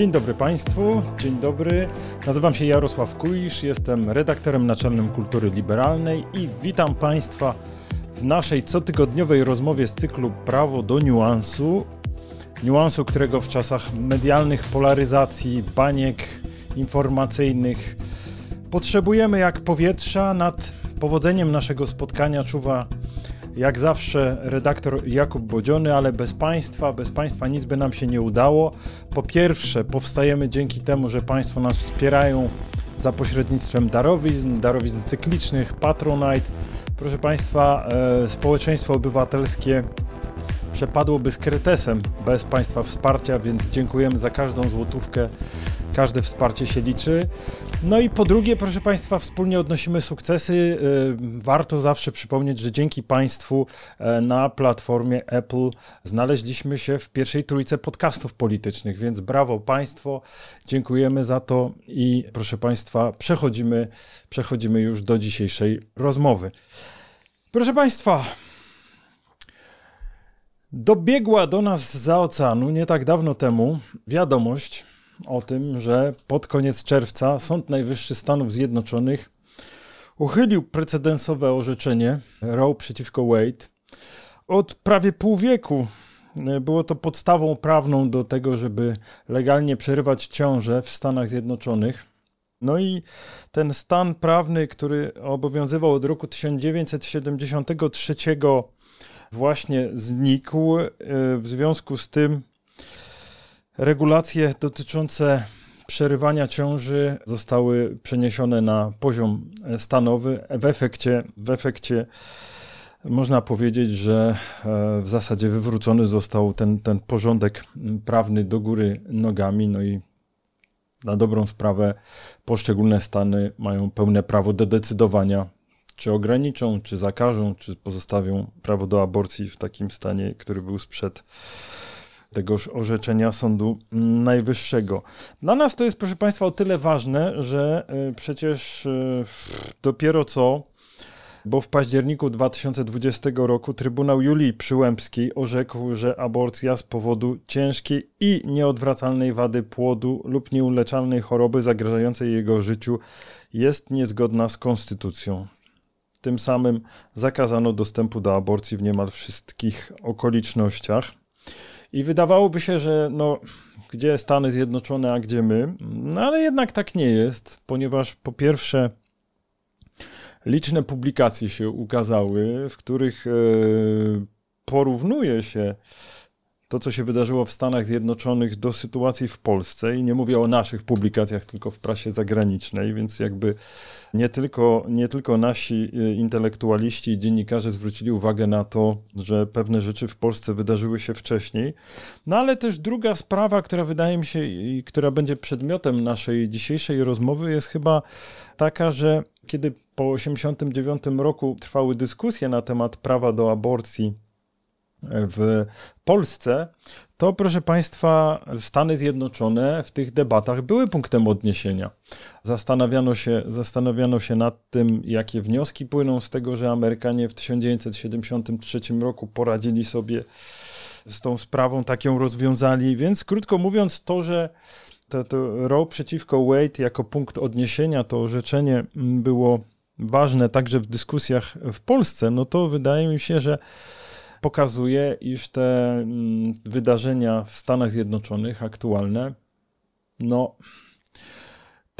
Dzień dobry Państwu, dzień dobry. Nazywam się Jarosław Kuisz, jestem redaktorem naczelnym Kultury Liberalnej i witam Państwa w naszej cotygodniowej rozmowie z cyklu Prawo do niuansu. Niuansu, którego w czasach medialnych polaryzacji, baniek informacyjnych potrzebujemy jak powietrza. Nad powodzeniem naszego spotkania czuwa jak zawsze redaktor Jakub Bodziony, ale bez Państwa, bez Państwa nic by nam się nie udało. Po pierwsze, powstajemy dzięki temu, że Państwo nas wspierają za pośrednictwem darowizn, darowizn cyklicznych, Patronite. Proszę Państwa, e, społeczeństwo obywatelskie przepadłoby z kretesem bez Państwa wsparcia, więc dziękujemy za każdą złotówkę. Każde wsparcie się liczy. No i po drugie, proszę Państwa, wspólnie odnosimy sukcesy. Y, warto zawsze przypomnieć, że dzięki Państwu e, na platformie Apple znaleźliśmy się w pierwszej trójce podcastów politycznych, więc brawo Państwo, dziękujemy za to i proszę Państwa, przechodzimy, przechodzimy już do dzisiejszej rozmowy. Proszę Państwa, dobiegła do nas za oceanu nie tak dawno temu wiadomość, o tym, że pod koniec czerwca Sąd Najwyższy Stanów Zjednoczonych uchylił precedensowe orzeczenie Roe przeciwko Wade. Od prawie pół wieku e, było to podstawą prawną do tego, żeby legalnie przerywać ciążę w Stanach Zjednoczonych. No i ten stan prawny, który obowiązywał od roku 1973, właśnie znikł. E, w związku z tym Regulacje dotyczące przerywania ciąży zostały przeniesione na poziom stanowy. W efekcie, w efekcie można powiedzieć, że e, w zasadzie wywrócony został ten, ten porządek prawny do góry nogami. No i na dobrą sprawę poszczególne stany mają pełne prawo do decydowania, czy ograniczą, czy zakażą, czy pozostawią prawo do aborcji w takim stanie, który był sprzed tegoż orzeczenia Sądu Najwyższego. Dla nas to jest, proszę Państwa, o tyle ważne, że e, przecież e, dopiero co bo w październiku 2020 roku Trybunał Julii Przyłębskiej orzekł, że aborcja z powodu ciężkiej i nieodwracalnej wady płodu lub nieuleczalnej choroby zagrażającej jego życiu jest niezgodna z konstytucją. Tym samym zakazano dostępu do aborcji w niemal wszystkich okolicznościach. I wydawałoby się, że no, gdzie Stany Zjednoczone, a gdzie my? No ale jednak tak nie jest, ponieważ po pierwsze liczne publikacje się ukazały, w których e, porównuje się to, co się wydarzyło w Stanach Zjednoczonych do sytuacji w Polsce i nie mówię o naszych publikacjach, tylko w prasie zagranicznej, więc jakby nie tylko, nie tylko nasi y, intelektualiści i dziennikarze zwrócili uwagę na to, że pewne rzeczy w Polsce wydarzyły się wcześniej. No ale też druga sprawa, która wydaje mi się i która będzie przedmiotem naszej dzisiejszej rozmowy, jest chyba taka, że kiedy po 1989 roku trwały dyskusje na temat prawa do aborcji w Polsce, to proszę Państwa, Stany Zjednoczone w tych debatach były punktem odniesienia. Zastanawiano się, zastanawiano się nad tym, jakie wnioski płyną z tego, że Amerykanie w 1973 roku poradzili sobie z tą sprawą, tak ją rozwiązali. Więc krótko mówiąc, to, że to, to Roe przeciwko Wade jako punkt odniesienia, to orzeczenie było ważne także w dyskusjach w Polsce, no to wydaje mi się, że pokazuje, iż te mm, wydarzenia w Stanach Zjednoczonych aktualne, no,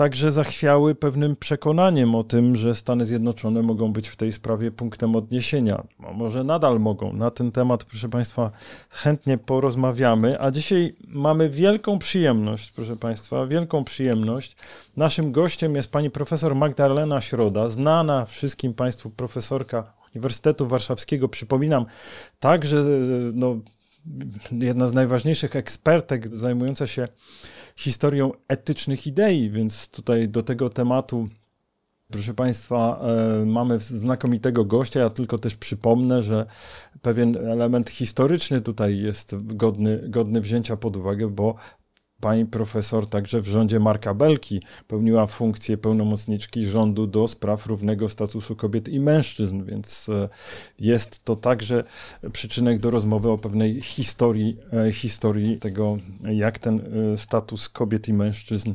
także zachwiały pewnym przekonaniem o tym, że Stany Zjednoczone mogą być w tej sprawie punktem odniesienia. No, może nadal mogą. Na ten temat, proszę Państwa, chętnie porozmawiamy. A dzisiaj mamy wielką przyjemność, proszę Państwa, wielką przyjemność. Naszym gościem jest pani profesor Magdalena Środa, znana wszystkim Państwu profesorka Uniwersytetu Warszawskiego. Przypominam także no, jedna z najważniejszych ekspertek zajmująca się historią etycznych idei, więc tutaj do tego tematu Proszę Państwa, e, mamy znakomitego gościa. Ja tylko też przypomnę, że pewien element historyczny tutaj jest godny, godny wzięcia pod uwagę, bo pani profesor także w rządzie Marka Belki pełniła funkcję pełnomocniczki rządu do spraw równego statusu kobiet i mężczyzn, więc e, jest to także przyczynek do rozmowy o pewnej historii, e, historii tego, jak ten e, status kobiet i mężczyzn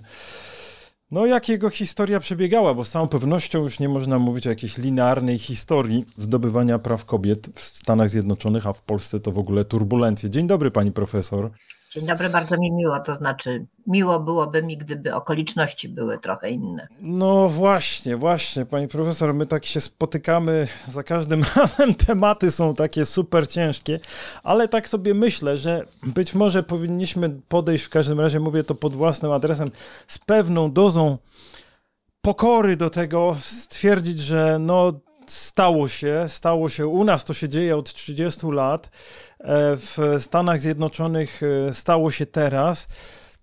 no, jak jego historia przebiegała, bo z całą pewnością już nie można mówić o jakiejś linearnej historii zdobywania praw kobiet w Stanach Zjednoczonych, a w Polsce to w ogóle turbulencje. Dzień dobry, pani profesor. Dzień dobry, bardzo mi miło, to znaczy miło byłoby mi, gdyby okoliczności były trochę inne. No właśnie, właśnie, pani profesor, my tak się spotykamy, za każdym razem tematy są takie super ciężkie, ale tak sobie myślę, że być może powinniśmy podejść, w każdym razie mówię to pod własnym adresem, z pewną dozą pokory do tego, stwierdzić, że no stało się, stało się, u nas to się dzieje od 30 lat, w Stanach Zjednoczonych e, stało się teraz.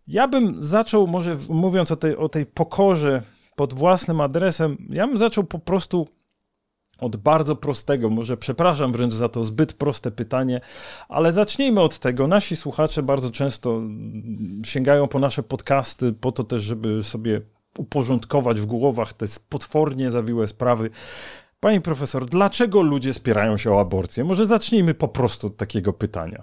Ja bym zaczął, może mówiąc o tej, o tej pokorze pod własnym adresem, ja bym zaczął po prostu od bardzo prostego, może przepraszam wręcz za to zbyt proste pytanie, ale zacznijmy od tego. Nasi słuchacze bardzo często sięgają po nasze podcasty, po to też, żeby sobie uporządkować w głowach te potwornie zawiłe sprawy. Pani profesor, dlaczego ludzie spierają się o aborcję? Może zacznijmy po prostu od takiego pytania.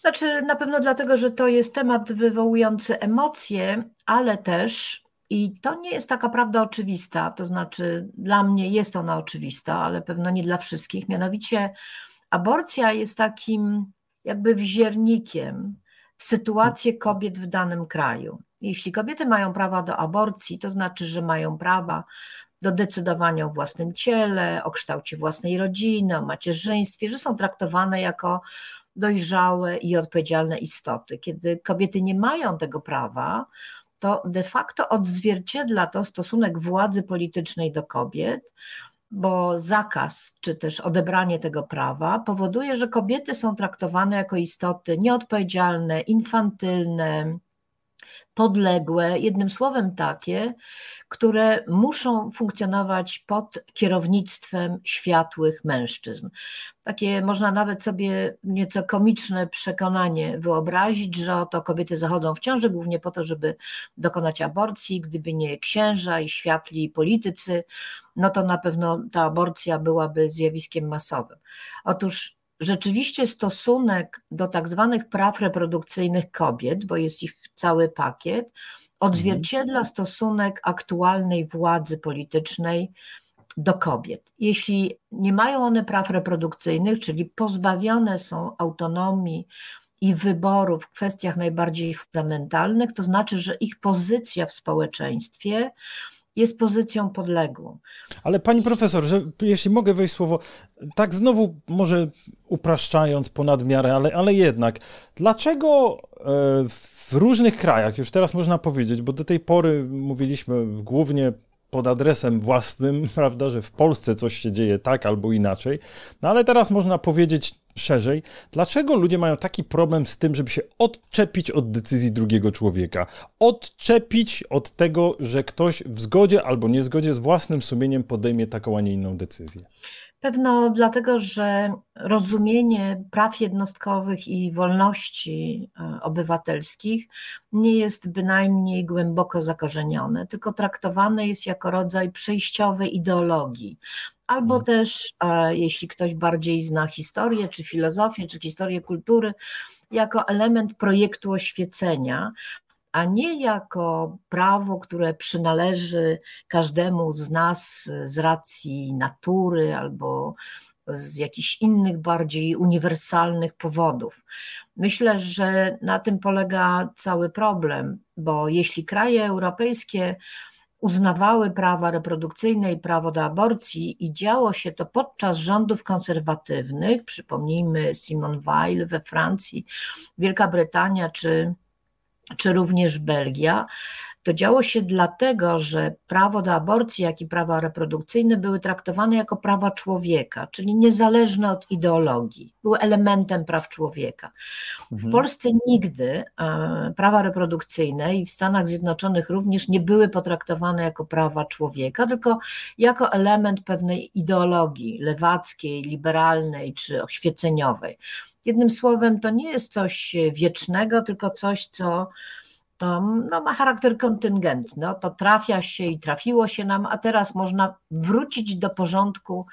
Znaczy, na pewno dlatego, że to jest temat wywołujący emocje, ale też, i to nie jest taka prawda oczywista, to znaczy dla mnie jest ona oczywista, ale pewno nie dla wszystkich. Mianowicie, aborcja jest takim jakby wziernikiem w sytuację kobiet w danym kraju. Jeśli kobiety mają prawa do aborcji, to znaczy, że mają prawa do decydowania o własnym ciele, o kształcie własnej rodziny, o macierzyństwie, że są traktowane jako dojrzałe i odpowiedzialne istoty. Kiedy kobiety nie mają tego prawa, to de facto odzwierciedla to stosunek władzy politycznej do kobiet, bo zakaz czy też odebranie tego prawa powoduje, że kobiety są traktowane jako istoty nieodpowiedzialne, infantylne, podległe, jednym słowem takie, które muszą funkcjonować pod kierownictwem światłych mężczyzn. Takie można nawet sobie nieco komiczne przekonanie wyobrazić, że oto kobiety zachodzą w ciąży głównie po to, żeby dokonać aborcji, gdyby nie księża i światli politycy, no to na pewno ta aborcja byłaby zjawiskiem masowym. Otóż rzeczywiście stosunek do tak zwanych praw reprodukcyjnych kobiet, bo jest ich cały pakiet, odzwierciedla stosunek aktualnej władzy politycznej do kobiet. Jeśli nie mają one praw reprodukcyjnych, czyli pozbawione są autonomii i wyboru w kwestiach najbardziej fundamentalnych, to znaczy, że ich pozycja w społeczeństwie jest pozycją podległą. Ale pani profesor, że jeśli mogę wejść słowo, tak znowu może upraszczając ponad miarę, ale, ale jednak, dlaczego e, w różnych krajach, już teraz można powiedzieć, bo do tej pory mówiliśmy głównie pod adresem własnym, prawda, że w Polsce coś się dzieje tak albo inaczej, no ale teraz można powiedzieć szerzej, dlaczego ludzie mają taki problem z tym, żeby się odczepić od decyzji drugiego człowieka, odczepić od tego, że ktoś w zgodzie albo niezgodzie z własnym sumieniem podejmie taką, a nie inną decyzję. Pewno dlatego, że rozumienie praw jednostkowych i wolności e, obywatelskich nie jest bynajmniej głęboko zakorzenione, tylko traktowane jest jako rodzaj przejściowej ideologii. Albo hmm. też, e, jeśli ktoś bardziej zna historię, czy filozofię, czy historię kultury, jako element projektu oświecenia, a nie jako prawo, które przynależy każdemu z nas z racji natury albo z jakichś innych bardziej uniwersalnych powodów. Myślę, że na tym polega cały problem, bo jeśli kraje europejskie uznawały prawa reprodukcyjne i prawo do aborcji i działo się to podczas rządów konserwatywnych, przypomnijmy Simone Weil we Francji, Wielka Brytania czy czy również Belgia, to działo się dlatego, że prawo do aborcji, jak i prawa reprodukcyjne były traktowane jako prawa człowieka, czyli niezależne od ideologii, były elementem praw człowieka. W mhm. Polsce nigdy e, prawa reprodukcyjne i w Stanach Zjednoczonych również nie były potraktowane jako prawa człowieka, tylko jako element pewnej ideologii lewackiej, liberalnej czy oświeceniowej. Jednym słowem, to nie jest coś wiecznego, tylko coś, co to no, ma charakter kontyngentny. No, to trafia się i trafiło się nam, a teraz można wrócić do porządku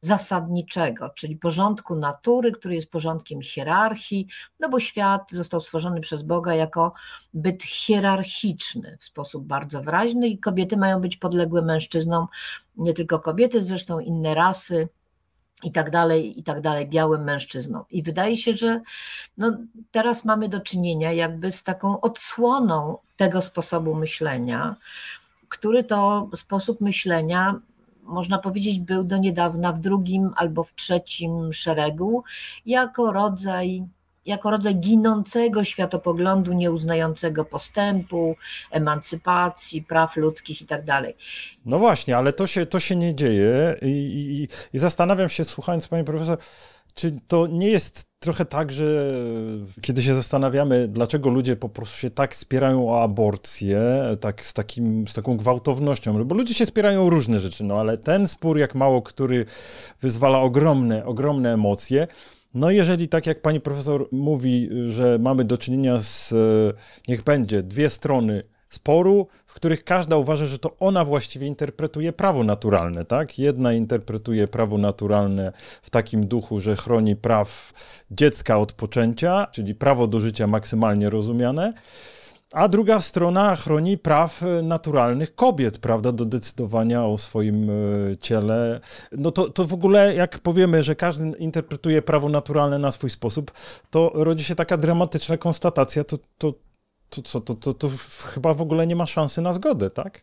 zasadniczego, czyli porządku natury, który jest porządkiem hierarchii, no bo świat został stworzony przez Boga jako byt hierarchiczny w sposób bardzo wyraźny i kobiety mają być podległe mężczyznom, nie tylko kobiety, zresztą inne rasy, i tak dalej, i tak dalej, białym mężczyznom. I wydaje się, że no, teraz mamy do czynienia jakby z taką odsłoną tego sposobu myślenia, który to sposób myślenia można powiedzieć, był do niedawna w drugim albo w trzecim szeregu, jako rodzaj jako rodzaj ginącego światopoglądu, nieuznającego postępu, emancypacji, praw ludzkich i tak dalej. No właśnie, ale to się, to się nie dzieje i, i, i zastanawiam się, słuchając pani profesor, czy to nie jest trochę tak, że kiedy się zastanawiamy, dlaczego ludzie po prostu się tak spierają o aborcję, tak z, takim, z taką gwałtownością, bo ludzie się spierają o różne rzeczy, no ale ten spór, jak mało który, wyzwala ogromne, ogromne emocje. No jeżeli tak jak pani profesor mówi, że mamy do czynienia z, niech będzie, dwie strony sporu, w których każda uważa, że to ona właściwie interpretuje prawo naturalne, tak? Jedna interpretuje prawo naturalne w takim duchu, że chroni praw dziecka od poczęcia, czyli prawo do życia maksymalnie rozumiane, a druga strona chroni praw naturalnych kobiet, prawda, do decydowania o swoim e, ciele. No to, to w ogóle, jak powiemy, że każdy interpretuje prawo naturalne na swój sposób, to rodzi się taka dramatyczna konstatacja, to, to to co, to, to, to, chyba w ogóle nie ma szansy na zgodę, tak?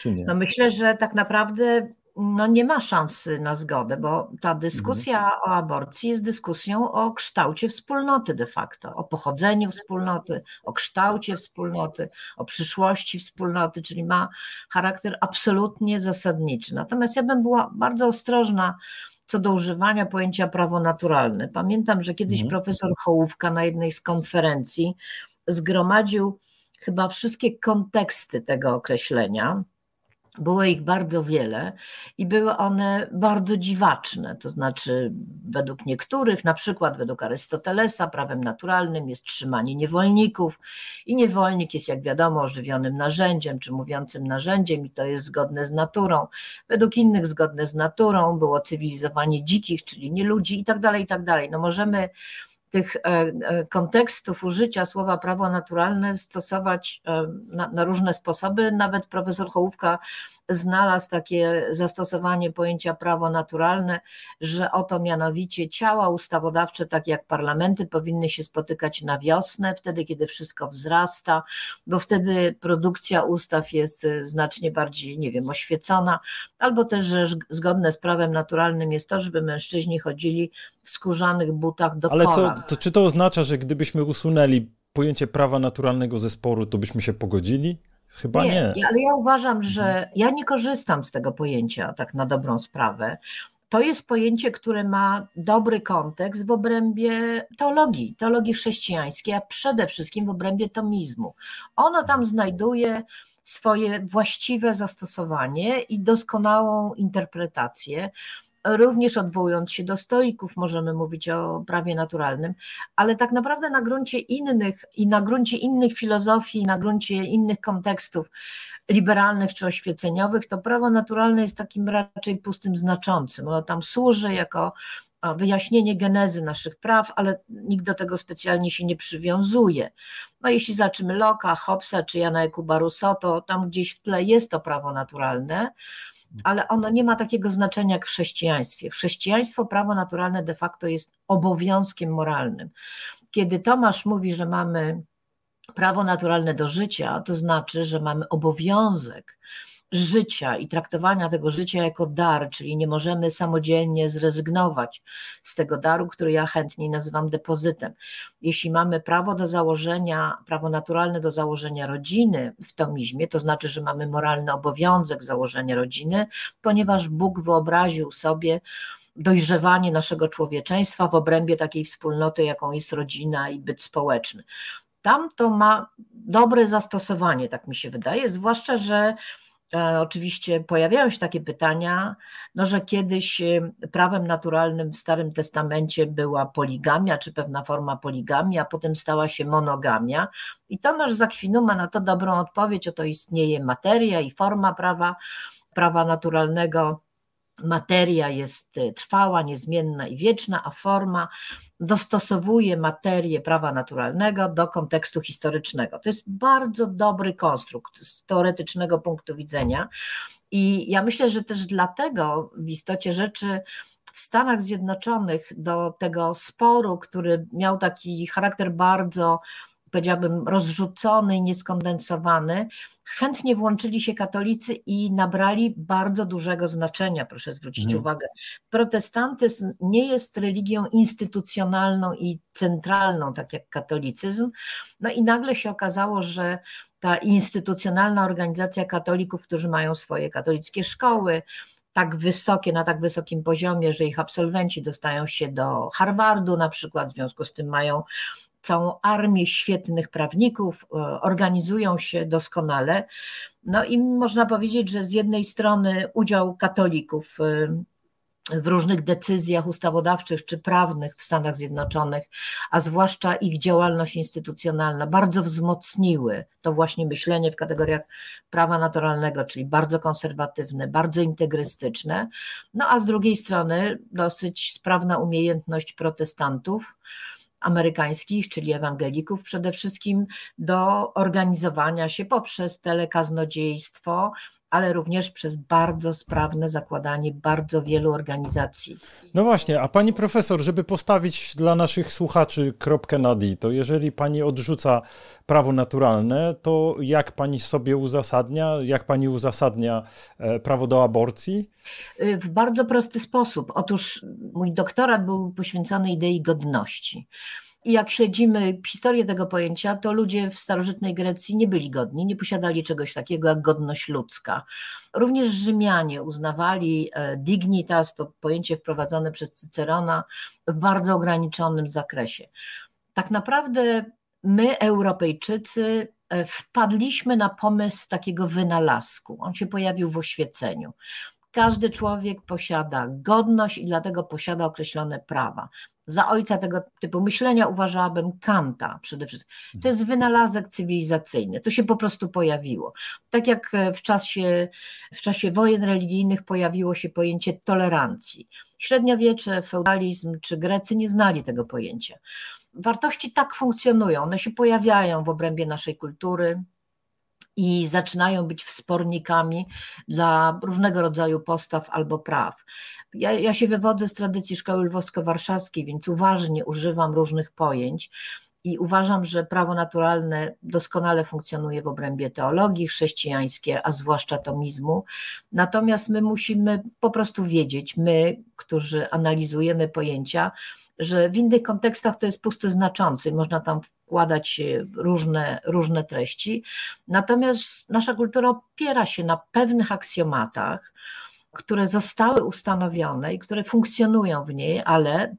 Czy nie? No myślę, że tak naprawdę no nie ma szansy na zgodę, bo ta dyskusja mhm. o aborcji jest dyskusją o kształcie wspólnoty de facto, o pochodzeniu wspólnoty, o kształcie wspólnoty, o przyszłości wspólnoty, czyli ma charakter absolutnie zasadniczy. Natomiast ja bym była bardzo ostrożna co do używania pojęcia prawo naturalne. Pamiętam, że kiedyś mhm. profesor Hołówka na jednej z konferencji zgromadził chyba wszystkie konteksty tego określenia. Było ich bardzo wiele i były one bardzo dziwaczne, to znaczy według niektórych, na przykład według Arystotelesa, prawem naturalnym jest trzymanie niewolników i niewolnik jest, jak wiadomo, ożywionym narzędziem czy mówiącym narzędziem i to jest zgodne z naturą. Według innych zgodne z naturą było cywilizowanie dzikich, czyli nie ludzi i tak dalej, i tak dalej. No możemy tych e, e, kontekstów użycia słowa prawo naturalne stosować e, na, na, różne sposoby. Nawet profesor Hołówka znalazł takie zastosowanie pojęcia prawo naturalne, że oto mianowicie ciała ustawodawcze, tak jak parlamenty, powinny się spotykać na wiosnę, wtedy kiedy wszystko wzrasta, bo wtedy produkcja ustaw jest znacznie bardziej, nie wiem, oświecona, albo też, że zgodne z prawem naturalnym jest to, żeby mężczyźni chodzili w skórzanych butach do Ale to, to czy to oznacza, że gdybyśmy usunęli pojęcie prawa naturalnego ze sporu, to byśmy się pogodzili? Chyba nie. nie. Ale ja uważam, że mhm. ja nie korzystam z tego pojęcia tak na dobrą sprawę. To jest pojęcie, które ma dobry kontekst w obrębie teologii, teologii chrześcijańskiej, a przede wszystkim w obrębie tomizmu. Ono tam mhm. znajduje swoje właściwe zastosowanie i doskonałą interpretację również odwołując się do stoików, możemy mówić o prawie naturalnym, ale tak naprawdę na gruncie innych i na gruncie innych filozofii, na gruncie innych kontekstów liberalnych czy oświeceniowych, to prawo naturalne jest takim raczej pustym znaczącym. Ono tam służy jako wyjaśnienie genezy naszych praw, ale nikt do tego specjalnie się nie przywiązuje. No jeśli zaczymy Loka, Hobbesa czy Jana Jakuba Rousseau, to tam gdzieś w tle jest to prawo naturalne, ale ono nie ma takiego znaczenia jak w chrześcijaństwie. W chrześcijaństwo prawo naturalne de facto jest obowiązkiem moralnym. Kiedy Tomasz mówi, że mamy prawo naturalne do życia, to znaczy, że mamy obowiązek życia i traktowania tego życia jako dar, czyli nie możemy samodzielnie zrezygnować z tego daru, który ja chętniej nazywam depozytem. Jeśli mamy prawo do założenia, prawo naturalne do założenia rodziny w tomizmie, to znaczy, że mamy moralny obowiązek założenia rodziny, ponieważ Bóg wyobraził sobie, dojrzewanie naszego człowieczeństwa w obrębie takiej wspólnoty, jaką jest rodzina i byt społeczny. Tam to ma dobre zastosowanie, tak mi się wydaje, zwłaszcza, że oczywiście pojawiają się takie pytania, no, że kiedyś e, prawem naturalnym w Starym Testamencie była poligamia, czy pewna forma poligamii, a potem stała się monogamia. I Tomasz Zakwinu ma na to dobrą odpowiedź, oto istnieje materia i forma prawa, prawa naturalnego materia jest e, trwała, niezmienna i wieczna, a forma dostosowuje materię prawa naturalnego do kontekstu historycznego. To jest bardzo dobry konstrukt z teoretycznego punktu widzenia. I ja myślę, że też dlatego w istocie rzeczy w Stanach Zjednoczonych do tego sporu, który miał taki charakter bardzo powiedziałabym, rozrzucony i nieskondensowany, chętnie włączyli się katolicy i nabrali bardzo dużego znaczenia, proszę zwrócić mhm. uwagę. Protestantyzm nie jest religią instytucjonalną i centralną, tak jak katolicyzm. No i nagle się okazało, że ta instytucjonalna organizacja katolików, którzy mają swoje katolickie szkoły, tak wysokie, na tak wysokim poziomie, że ich absolwenci dostają się do Harvardu na przykład, w związku z tym mają całą armię świetnych prawników, e, organizują się doskonale. No i można powiedzieć, że z jednej strony udział katolików e, w różnych decyzjach ustawodawczych czy prawnych w Stanach Zjednoczonych, a zwłaszcza ich działalność instytucjonalna, bardzo wzmocniły to właśnie myślenie w kategoriach prawa naturalnego, czyli bardzo konserwatywne, bardzo integrystyczne. No a z drugiej strony dosyć sprawna umiejętność protestantów amerykańskich, czyli ewangelików przede wszystkim, do organizowania się poprzez telekaznodziejstwo, ale również przez bardzo sprawne zakładanie bardzo wielu organizacji. No właśnie, a pani profesor, żeby postawić dla naszych słuchaczy kropkę na D, to jeżeli pani odrzuca prawo naturalne, to jak pani sobie uzasadnia, jak pani uzasadnia e, prawo do aborcji? Y, w bardzo prosty sposób. Otóż mój doktorat był poświęcony idei godności. I jak śledzimy historię tego pojęcia, to ludzie w starożytnej Grecji nie byli godni, nie posiadali czegoś takiego jak godność ludzka. Również Rzymianie uznawali e, dignitas, to pojęcie wprowadzone przez Cycerona, w bardzo ograniczonym zakresie. Tak naprawdę my, Europejczycy, e, wpadliśmy na pomysł takiego wynalazku. On się pojawił w oświeceniu. Każdy człowiek posiada godność i dlatego posiada określone prawa. Za ojca tego typu myślenia uważałabym Kanta przede wszystkim. To jest wynalazek cywilizacyjny, to się po prostu pojawiło. Tak jak w czasie, w czasie wojen religijnych pojawiło się pojęcie tolerancji. Średniowiecze, feudalizm czy Grecy nie znali tego pojęcia. Wartości tak funkcjonują, one się pojawiają w obrębie naszej kultury, i zaczynają być wspornikami dla różnego rodzaju postaw albo praw. Ja, ja się wywodzę z tradycji szkoły lwowsko-warszawskiej, więc uważnie używam różnych pojęć i uważam, że prawo naturalne doskonale funkcjonuje w obrębie teologii chrześcijańskiej, a zwłaszcza tomizmu. Natomiast my musimy po prostu wiedzieć, my, którzy analizujemy pojęcia, że w innych kontekstach to jest pusty znaczący, można tam wkładać różne, różne treści. Natomiast nasza kultura opiera się na pewnych aksjomatach, które zostały ustanowione i które funkcjonują w niej, ale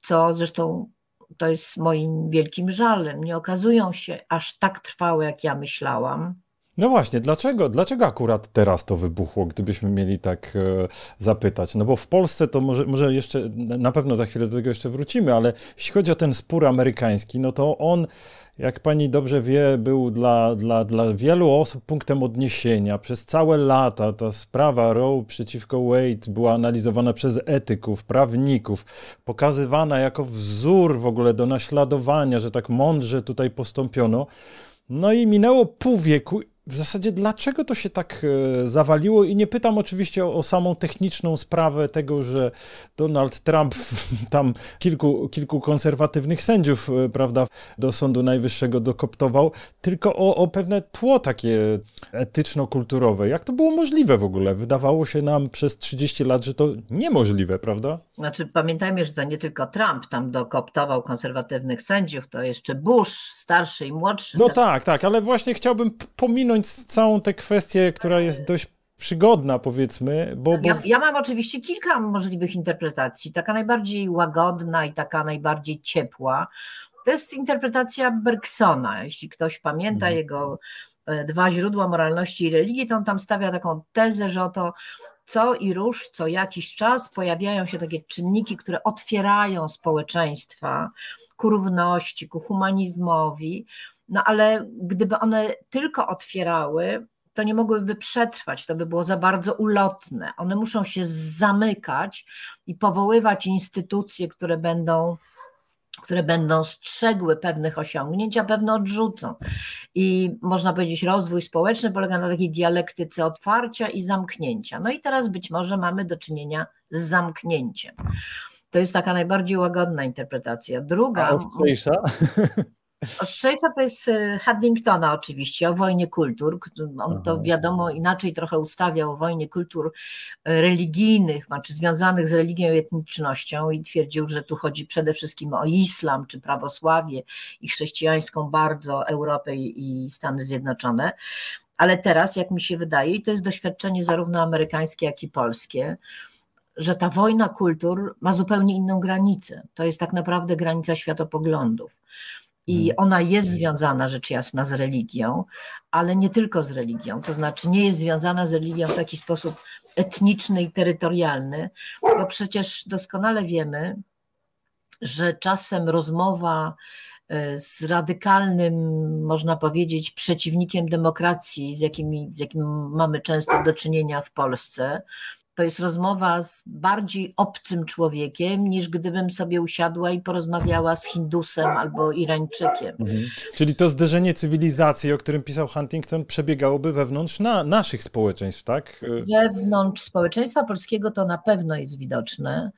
co zresztą to jest moim wielkim żalem, nie okazują się aż tak trwałe, jak ja myślałam. No właśnie, dlaczego, dlaczego akurat teraz to wybuchło, gdybyśmy mieli tak e, zapytać? No bo w Polsce to może, może jeszcze, na pewno za chwilę do tego jeszcze wrócimy, ale jeśli chodzi o ten spór amerykański, no to on, jak pani dobrze wie, był dla, dla, dla wielu osób punktem odniesienia. Przez całe lata ta sprawa Roe przeciwko Wade była analizowana przez etyków, prawników, pokazywana jako wzór w ogóle do naśladowania, że tak mądrze tutaj postąpiono. No i minęło pół wieku w zasadzie dlaczego to się tak e, zawaliło i nie pytam oczywiście o, o, samą techniczną sprawę tego, że Donald Trump tam kilku, kilku konserwatywnych sędziów, e, prawda, do Sądu Najwyższego dokoptował, tylko o, o pewne tło takie etyczno-kulturowe. Jak to było możliwe w ogóle? Wydawało się nam przez 30 lat, że to niemożliwe, prawda? Znaczy pamiętajmy, że to nie tylko Trump tam dokoptował konserwatywnych sędziów, to jeszcze Bush, starszy i młodszy. No tak, tak, ale właśnie chciałbym pominąć pominąć całą tę kwestię, która jest dość przygodna, powiedzmy. Bo, bo... Ja, ja, mam oczywiście kilka możliwych interpretacji. Taka najbardziej łagodna i taka najbardziej ciepła. To jest interpretacja Bergsona. Jeśli ktoś pamięta mhm. jego e, dwa źródła moralności i religii, to on tam stawia taką tezę, że oto co i róż, co jakiś czas pojawiają się takie czynniki, które otwierają społeczeństwa ku równości, ku humanizmowi, no ale gdyby one tylko otwierały, to nie mogłyby przetrwać, to by było za bardzo ulotne. One muszą się zamykać i powoływać instytucje, które będą które będą strzegły pewnych osiągnięć, a pewne odrzucą. I można powiedzieć, rozwój społeczny polega na takiej dialektyce otwarcia i zamknięcia. No i teraz być może mamy do czynienia z zamknięciem. To jest taka najbardziej łagodna interpretacja. Druga. A? Ostrzejsza to jest e, Haddingtona oczywiście, o wojnie kultur. On to wiadomo inaczej trochę ustawiał o wojnie kultur e, religijnych, znaczy związanych z religią i etnicznością i twierdził, że tu chodzi przede wszystkim o islam czy prawosławie i chrześcijańską bardzo Europę i Stany Zjednoczone. Ale teraz, jak mi się wydaje, i to jest doświadczenie zarówno amerykańskie, jak i polskie, że ta wojna kultur ma zupełnie inną granicę. To jest tak naprawdę granica światopoglądów. I hmm. ona jest związana rzecz jasna z religią, ale nie tylko z religią. To znaczy nie jest związana z religią w taki sposób etniczny i terytorialny, bo przecież doskonale wiemy, że czasem rozmowa e, z radykalnym, można powiedzieć, przeciwnikiem demokracji, z, jakimi, z jakim mamy często do czynienia w Polsce, to jest rozmowa z bardziej obcym człowiekiem, niż gdybym sobie usiadła i porozmawiała z Hindusem albo Irańczykiem. Mhm. Czyli to zderzenie cywilizacji, o którym pisał Huntington, przebiegałoby wewnątrz na, naszych społeczeństw, tak? Wewnątrz społeczeństwa polskiego to na pewno jest widoczne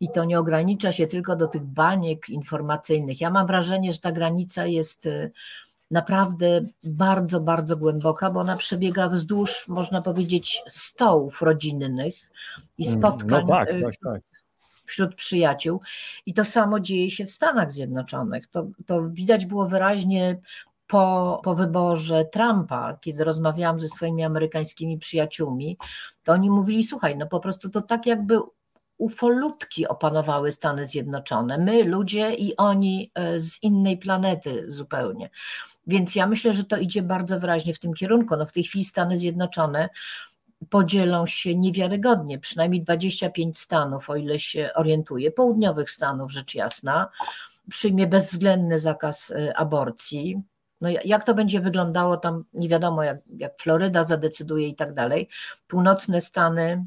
i to nie ogranicza się tylko do tych baniek informacyjnych. Ja mam wrażenie, że ta granica jest naprawdę bardzo, bardzo głęboka, bo ona przebiega wzdłuż, można powiedzieć, stołów rodzinnych i mm, spotkań no tak, tak, tak. wśród przyjaciół. I to samo dzieje się w Stanach Zjednoczonych. To, to widać było wyraźnie po, po wyborze Trumpa, kiedy rozmawiałam ze swoimi amerykańskimi przyjaciółmi, to oni mówili: Słuchaj, no po prostu to tak jakby ufolutki opanowały Stany Zjednoczone. My, ludzie i oni e, z innej planety zupełnie. Więc ja myślę, że to idzie bardzo wyraźnie w tym kierunku. No w tej chwili Stany Zjednoczone podzielą się niewiarygodnie, przynajmniej 25 stanów, o ile się orientuję, południowych stanów, rzecz jasna, przyjmie bezwzględny zakaz e, aborcji. No jak to będzie wyglądało tam, nie wiadomo, jak, jak Floryda zadecyduje i tak dalej. Północne Stany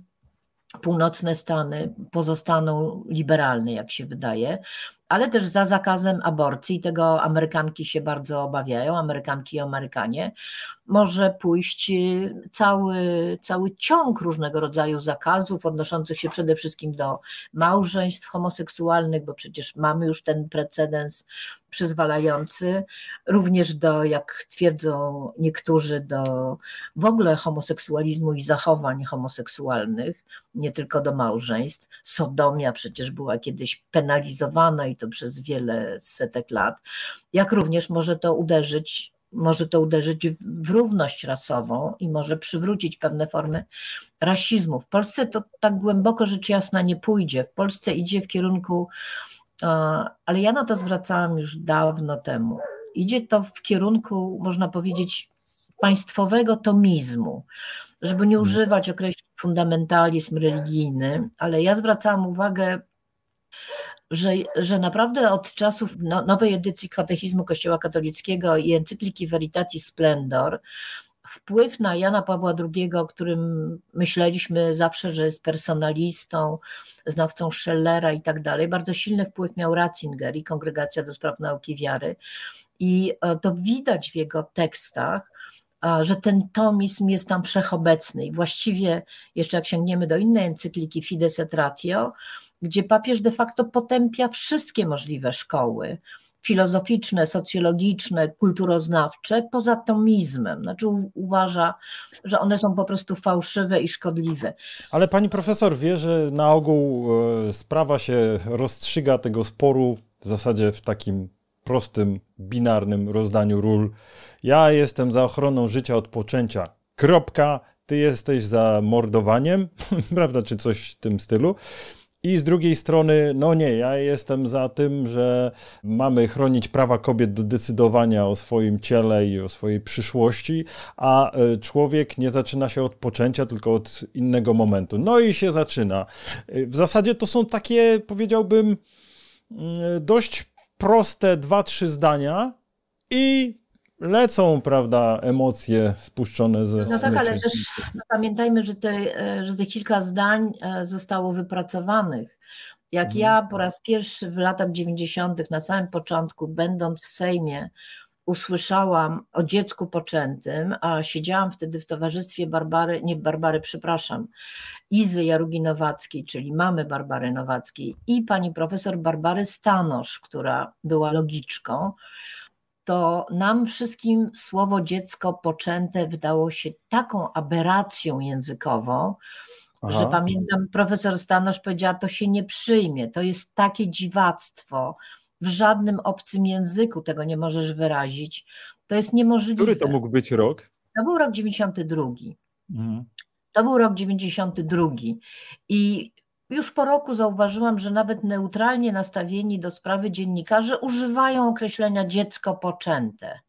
północne Stany pozostaną liberalne, jak się wydaje ale też za zakazem aborcji, tego Amerykanki się bardzo obawiają, Amerykanki i Amerykanie, może pójść y, cały, cały ciąg różnego rodzaju zakazów odnoszących się przede wszystkim do małżeństw homoseksualnych, bo przecież mamy już ten precedens przyzwalający, również do, jak twierdzą niektórzy, do w ogóle homoseksualizmu i zachowań homoseksualnych, nie tylko do małżeństw. Sodomia przecież była kiedyś penalizowana i to przez wiele setek lat. Jak również może to uderzyć może to uderzyć w równość rasową i może przywrócić pewne formy rasizmu. W Polsce to tak głęboko rzecz jasna nie pójdzie. W Polsce idzie w kierunku, ale ja na to zwracałam już dawno temu. Idzie to w kierunku, można powiedzieć, państwowego tomizmu, żeby nie hmm. używać określeń fundamentalizm religijny, ale ja zwracałam uwagę że, że naprawdę od czasów no, nowej edycji Katechizmu Kościoła Katolickiego i encykliki Veritatis Splendor, wpływ na Jana Pawła II, o którym myśleliśmy zawsze, że jest personalistą, znawcą Schellera i tak dalej, bardzo silny wpływ miał Ratzinger i Kongregacja do Spraw Nauki Wiary. I e, to widać w jego tekstach, że ten tomizm jest tam wszechobecny i właściwie jeszcze jak sięgniemy do innej encykliki Fides et Ratio, gdzie papież de facto potępia wszystkie możliwe szkoły filozoficzne, socjologiczne, kulturoznawcze, poza tomizmem. Znaczy uważa, że one są po prostu fałszywe i szkodliwe. Ale pani profesor wie, że na ogół e, sprawa się rozstrzyga tego sporu w zasadzie w takim prostym, binarnym rozdaniu ról. Ja jestem za ochroną życia od poczęcia. Kropka. Ty jesteś za mordowaniem, prawda, czy coś w tym stylu. I z drugiej strony, no nie, ja jestem za tym, że mamy chronić prawa kobiet do decydowania o swoim ciele i o swojej przyszłości, a e, człowiek nie zaczyna się od poczęcia, tylko od innego momentu. No i się zaczyna. E, w zasadzie to są takie, powiedziałbym, mm, dość proste dwa, trzy zdania i lecą, prawda, emocje spuszczone ze No tak, ale też no, pamiętajmy, że te, e, że te kilka zdań e, zostało wypracowanych. Jak mhm. ja po raz pierwszy w latach 90., na samym początku, będąc w Sejmie, usłyszałam o dziecku poczętym, a siedziałam wtedy w towarzystwie Barbary, nie Barbary, przepraszam, Izy Jarubinowackiej, czyli mamy Barbary Nowackiej i pani profesor Barbary Stanosz, która była logiczką, to nam wszystkim słowo dziecko poczęte wydało się taką aberracją językową, Aha. że pamiętam, profesor Stanosz powiedziała, to się nie przyjmie, to jest takie dziwactwo, w żadnym obcym języku tego nie możesz wyrazić, to jest niemożliwe. Który to mógł być rok? To był rok 92. Mhm. To był rok 92 i już po roku zauważyłam, że nawet neutralnie nastawieni do sprawy dziennikarze używają określenia dziecko poczęte.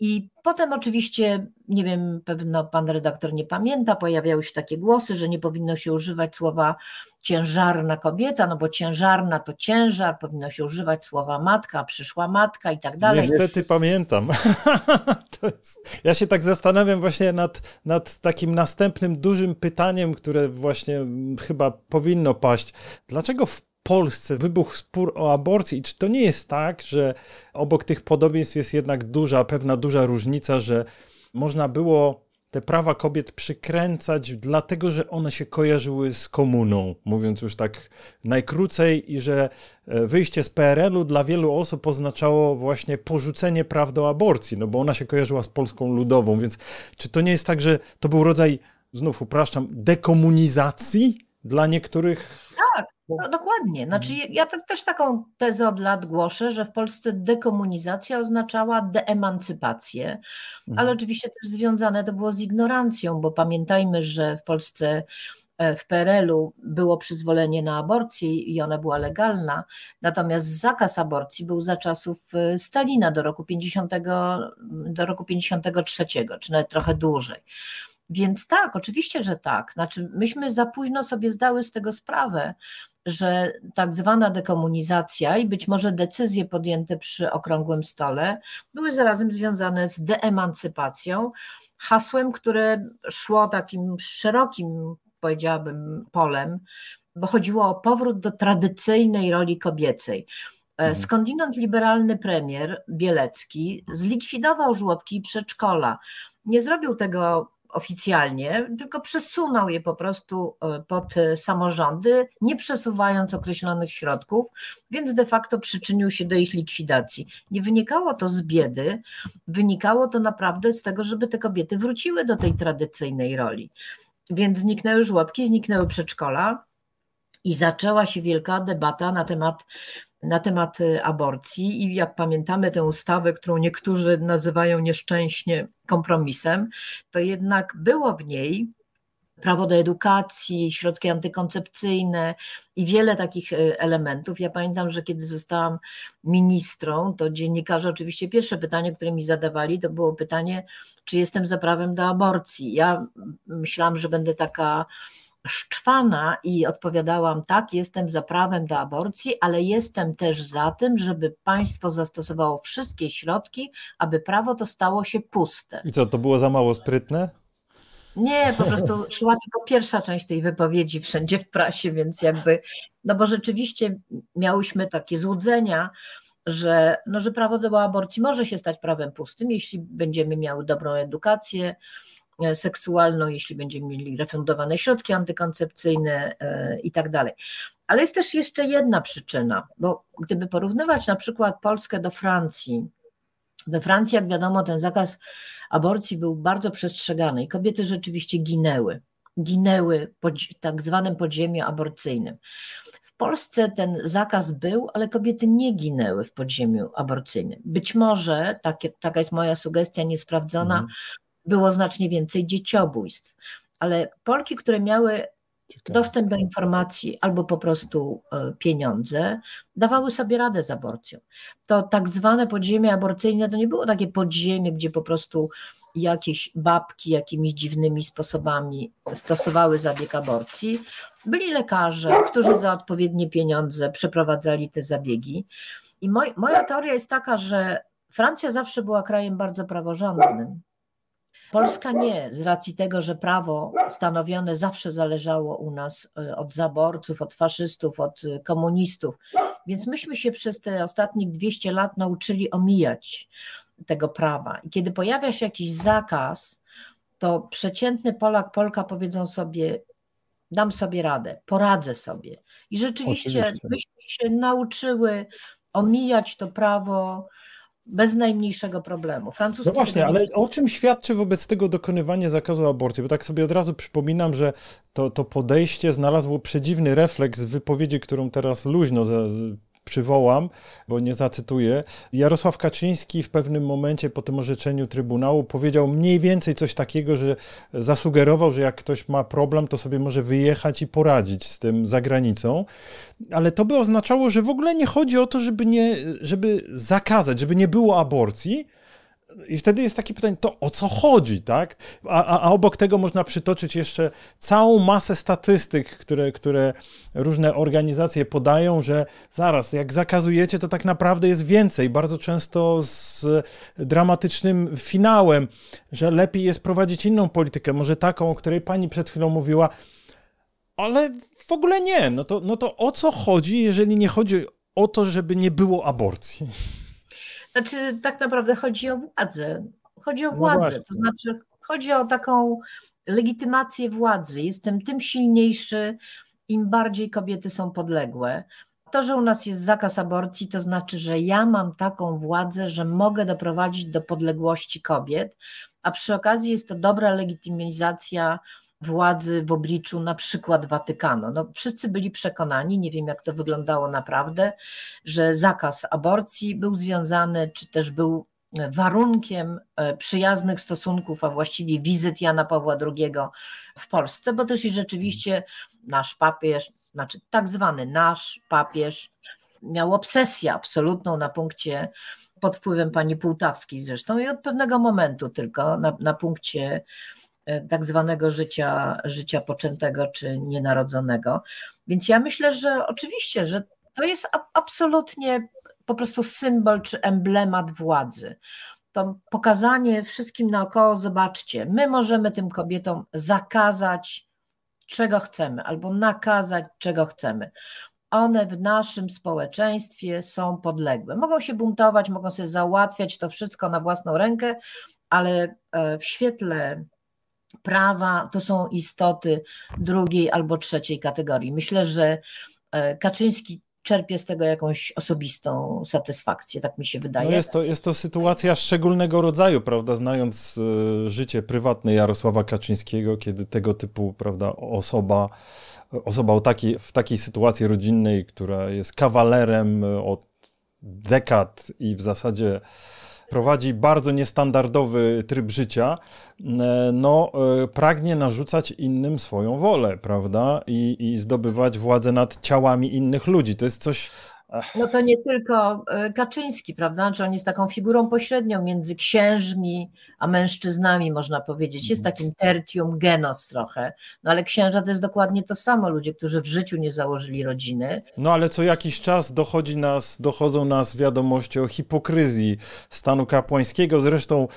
I potem oczywiście, nie wiem, pewno pan redaktor nie pamięta, pojawiały się takie głosy, że nie powinno się używać słowa ciężarna kobieta, no bo ciężarna to ciężar, powinno się używać słowa matka, przyszła matka i tak dalej. Niestety pamiętam. jest... Ja się tak zastanawiam właśnie nad, nad takim następnym dużym pytaniem, które właśnie chyba powinno paść. Dlaczego w Polsce wybuchł spór o aborcji. I czy to nie jest tak, że obok tych podobieństw jest jednak duża, pewna duża różnica, że można było te prawa kobiet przykręcać, dlatego że one się kojarzyły z komuną, mówiąc już tak najkrócej, i że e, wyjście z PRL-u dla wielu osób oznaczało właśnie porzucenie praw do aborcji, no bo ona się kojarzyła z Polską Ludową, więc czy to nie jest tak, że to był rodzaj, znów upraszczam, dekomunizacji dla niektórych? Tak, no, dokładnie. Znaczy, mhm. ja tak, też taką tezę od lat głoszę, że w Polsce dekomunizacja oznaczała deemancypację, mhm. ale oczywiście też związane to było z ignorancją, bo pamiętajmy, że w Polsce e, w PRL-u było przyzwolenie na aborcję i ona była legalna, natomiast zakaz aborcji był za czasów e, Stalina do roku 50, do roku 53, czy nawet trochę dłużej. Więc tak, oczywiście, że tak. Znaczy, myśmy za późno sobie zdały z tego sprawę, że tak zwana dekomunizacja i być może decyzje podjęte przy okrągłym stole były zarazem związane z deemancypacją, hasłem, które szło takim szerokim, powiedziałabym, polem, bo chodziło o powrót do tradycyjnej roli kobiecej. E, mhm. Skądinąd liberalny premier Bielecki zlikwidował żłobki i przedszkola. Nie zrobił tego oficjalnie, tylko przesunął je po prostu e, pod e, samorządy, nie przesuwając określonych środków, więc de facto przyczynił się do ich likwidacji. Nie wynikało to z biedy, wynikało to naprawdę z tego, żeby te kobiety wróciły do tej tradycyjnej roli. Więc zniknęły żłobki, zniknęły przedszkola i zaczęła się wielka debata na temat na temat y, aborcji i jak pamiętamy tę ustawę, którą niektórzy nazywają nieszczęśnie kompromisem, to jednak było w niej prawo do edukacji, środki antykoncepcyjne i wiele takich y, elementów. Ja pamiętam, że kiedy zostałam ministrą, to dziennikarze oczywiście pierwsze pytanie, które mi zadawali, to było pytanie, czy jestem za prawem do aborcji. Ja myślałam, że będę taka szczwana i odpowiadałam: tak, jestem za prawem do aborcji, ale jestem też za tym, żeby państwo zastosowało wszystkie środki, aby prawo to stało się puste. I co, to było za mało sprytne? Nie, po prostu szła tylko pierwsza część tej wypowiedzi wszędzie w prasie, więc jakby, no bo rzeczywiście miałyśmy takie złudzenia, że, no, że prawo do aborcji może się stać prawem pustym, jeśli będziemy miały dobrą edukację, seksualną, jeśli będziemy mieli refundowane środki antykoncepcyjne e, i tak dalej. Ale jest też jeszcze jedna przyczyna, bo gdyby porównywać na przykład Polskę do Francji, we Francji, jak wiadomo, ten zakaz aborcji był bardzo przestrzegany i kobiety rzeczywiście ginęły. Ginęły po tak zwanym podziemiu aborcyjnym. W Polsce ten zakaz był, ale kobiety nie ginęły w podziemiu aborcyjnym. Być może, tak, taka jest moja sugestia niesprawdzona, mm było znacznie więcej dzieciobójstw. Ale Polki, które miały Ciekawe. dostęp do informacji albo po prostu e, pieniądze, dawały sobie radę z aborcją. To tak zwane podziemie aborcyjne to nie było takie podziemie, gdzie po prostu jakieś babki jakimiś dziwnymi sposobami stosowały zabieg aborcji. Byli lekarze, którzy za odpowiednie pieniądze przeprowadzali te zabiegi. I moj, moja teoria jest taka, że Francja zawsze była krajem bardzo praworządnym. Polska nie, z racji tego, że prawo stanowione zawsze zależało u nas e, od zaborców, od faszystów, od e, komunistów. Więc myśmy się przez te ostatnich 200 lat nauczyli omijać tego prawa. I kiedy pojawia się jakiś zakaz, to przeciętny Polak, Polka powiedzą sobie: dam sobie radę, poradzę sobie. I rzeczywiście Oczywiście. myśmy się nauczyły omijać to prawo bez najmniejszego problemu. Francuski no właśnie, ale o czym świadczy wobec tego dokonywanie zakazu aborcji? Bo tak sobie od razu przypominam, że to, to podejście znalazło przedziwny refleks w wypowiedzi, którą teraz luźno przywołam, bo nie zacytuję. Jarosław Kaczyński w pewnym momencie po tym orzeczeniu Trybunału powiedział mniej więcej coś takiego, że zasugerował, że jak ktoś ma problem, to sobie może wyjechać i poradzić z tym za granicą. Ale to by oznaczało, że w ogóle nie chodzi o to, żeby, nie, żeby zakazać, żeby nie było aborcji, i wtedy jest takie pytanie, to o co chodzi, tak? A, a, a, obok tego można przytoczyć jeszcze całą masę statystyk, które, które różne organizacje podają, że zaraz, jak zakazujecie, to tak naprawdę jest więcej, bardzo często z dramatycznym finałem, że lepiej jest prowadzić inną politykę, może taką, o której pani przed chwilą mówiła, ale w ogóle nie. No to, no to o co chodzi, jeżeli nie chodzi o to, żeby nie było aborcji? Znaczy, tak naprawdę chodzi o władzę. Chodzi o no władzę, no to znaczy chodzi o taką legitymację władzy. Jestem tym silniejszy, im bardziej kobiety są podległe. To, że u nas jest zakaz aborcji, to znaczy, że ja mam taką władzę, że mogę doprowadzić do podległości kobiet, a przy okazji jest to dobra legitymizacja władzy w obliczu na przykład Watykanu. No, wszyscy byli przekonani, nie wiem jak to wyglądało naprawdę, że zakaz aborcji był związany, czy też był warunkiem e, przyjaznych stosunków, a właściwie wizyt Jana Pawła II w Polsce, bo też i rzeczywiście nasz papież, znaczy tak zwany nasz papież, miał obsesję absolutną na punkcie, pod wpływem pani Półtawskiej zresztą i od pewnego momentu tylko na, na punkcie tak zwanego życia, życia poczętego czy nienarodzonego. Więc ja myślę, że oczywiście, że to jest absolutnie po prostu symbol czy emblemat władzy. To pokazanie wszystkim naokoło, zobaczcie, my możemy tym kobietom zakazać, czego chcemy, albo nakazać, czego chcemy. One w naszym społeczeństwie są podległe. Mogą się buntować, mogą sobie załatwiać to wszystko na własną rękę, ale e, w świetle prawa to są istoty drugiej albo trzeciej kategorii. Myślę, że e, Kaczyński czerpie z tego jakąś osobistą satysfakcję, tak mi się wydaje. No jest, to, jest to sytuacja szczególnego rodzaju, prawda, znając e, życie prywatne Jarosława Kaczyńskiego, kiedy tego typu, prawda, osoba, osoba o takiej, w takiej sytuacji rodzinnej, która jest kawalerem od dekad i w zasadzie prowadzi bardzo niestandardowy tryb życia, e, no, e, pragnie narzucać innym swoją wolę, prawda? I, i zdobywać władzę nad ciałami innych ludzi. To jest coś no to nie tylko e, Kaczyński, prawda? Czy on jest taką figurą pośrednią między księżmi a mężczyznami, można powiedzieć. Jest takim tertium genos trochę. No ale księża to jest dokładnie to samo. Ludzie, którzy w życiu nie założyli rodziny. No ale co jakiś czas dochodzi nas, dochodzą nas wiadomości o hipokryzji stanu kapłańskiego. Zresztą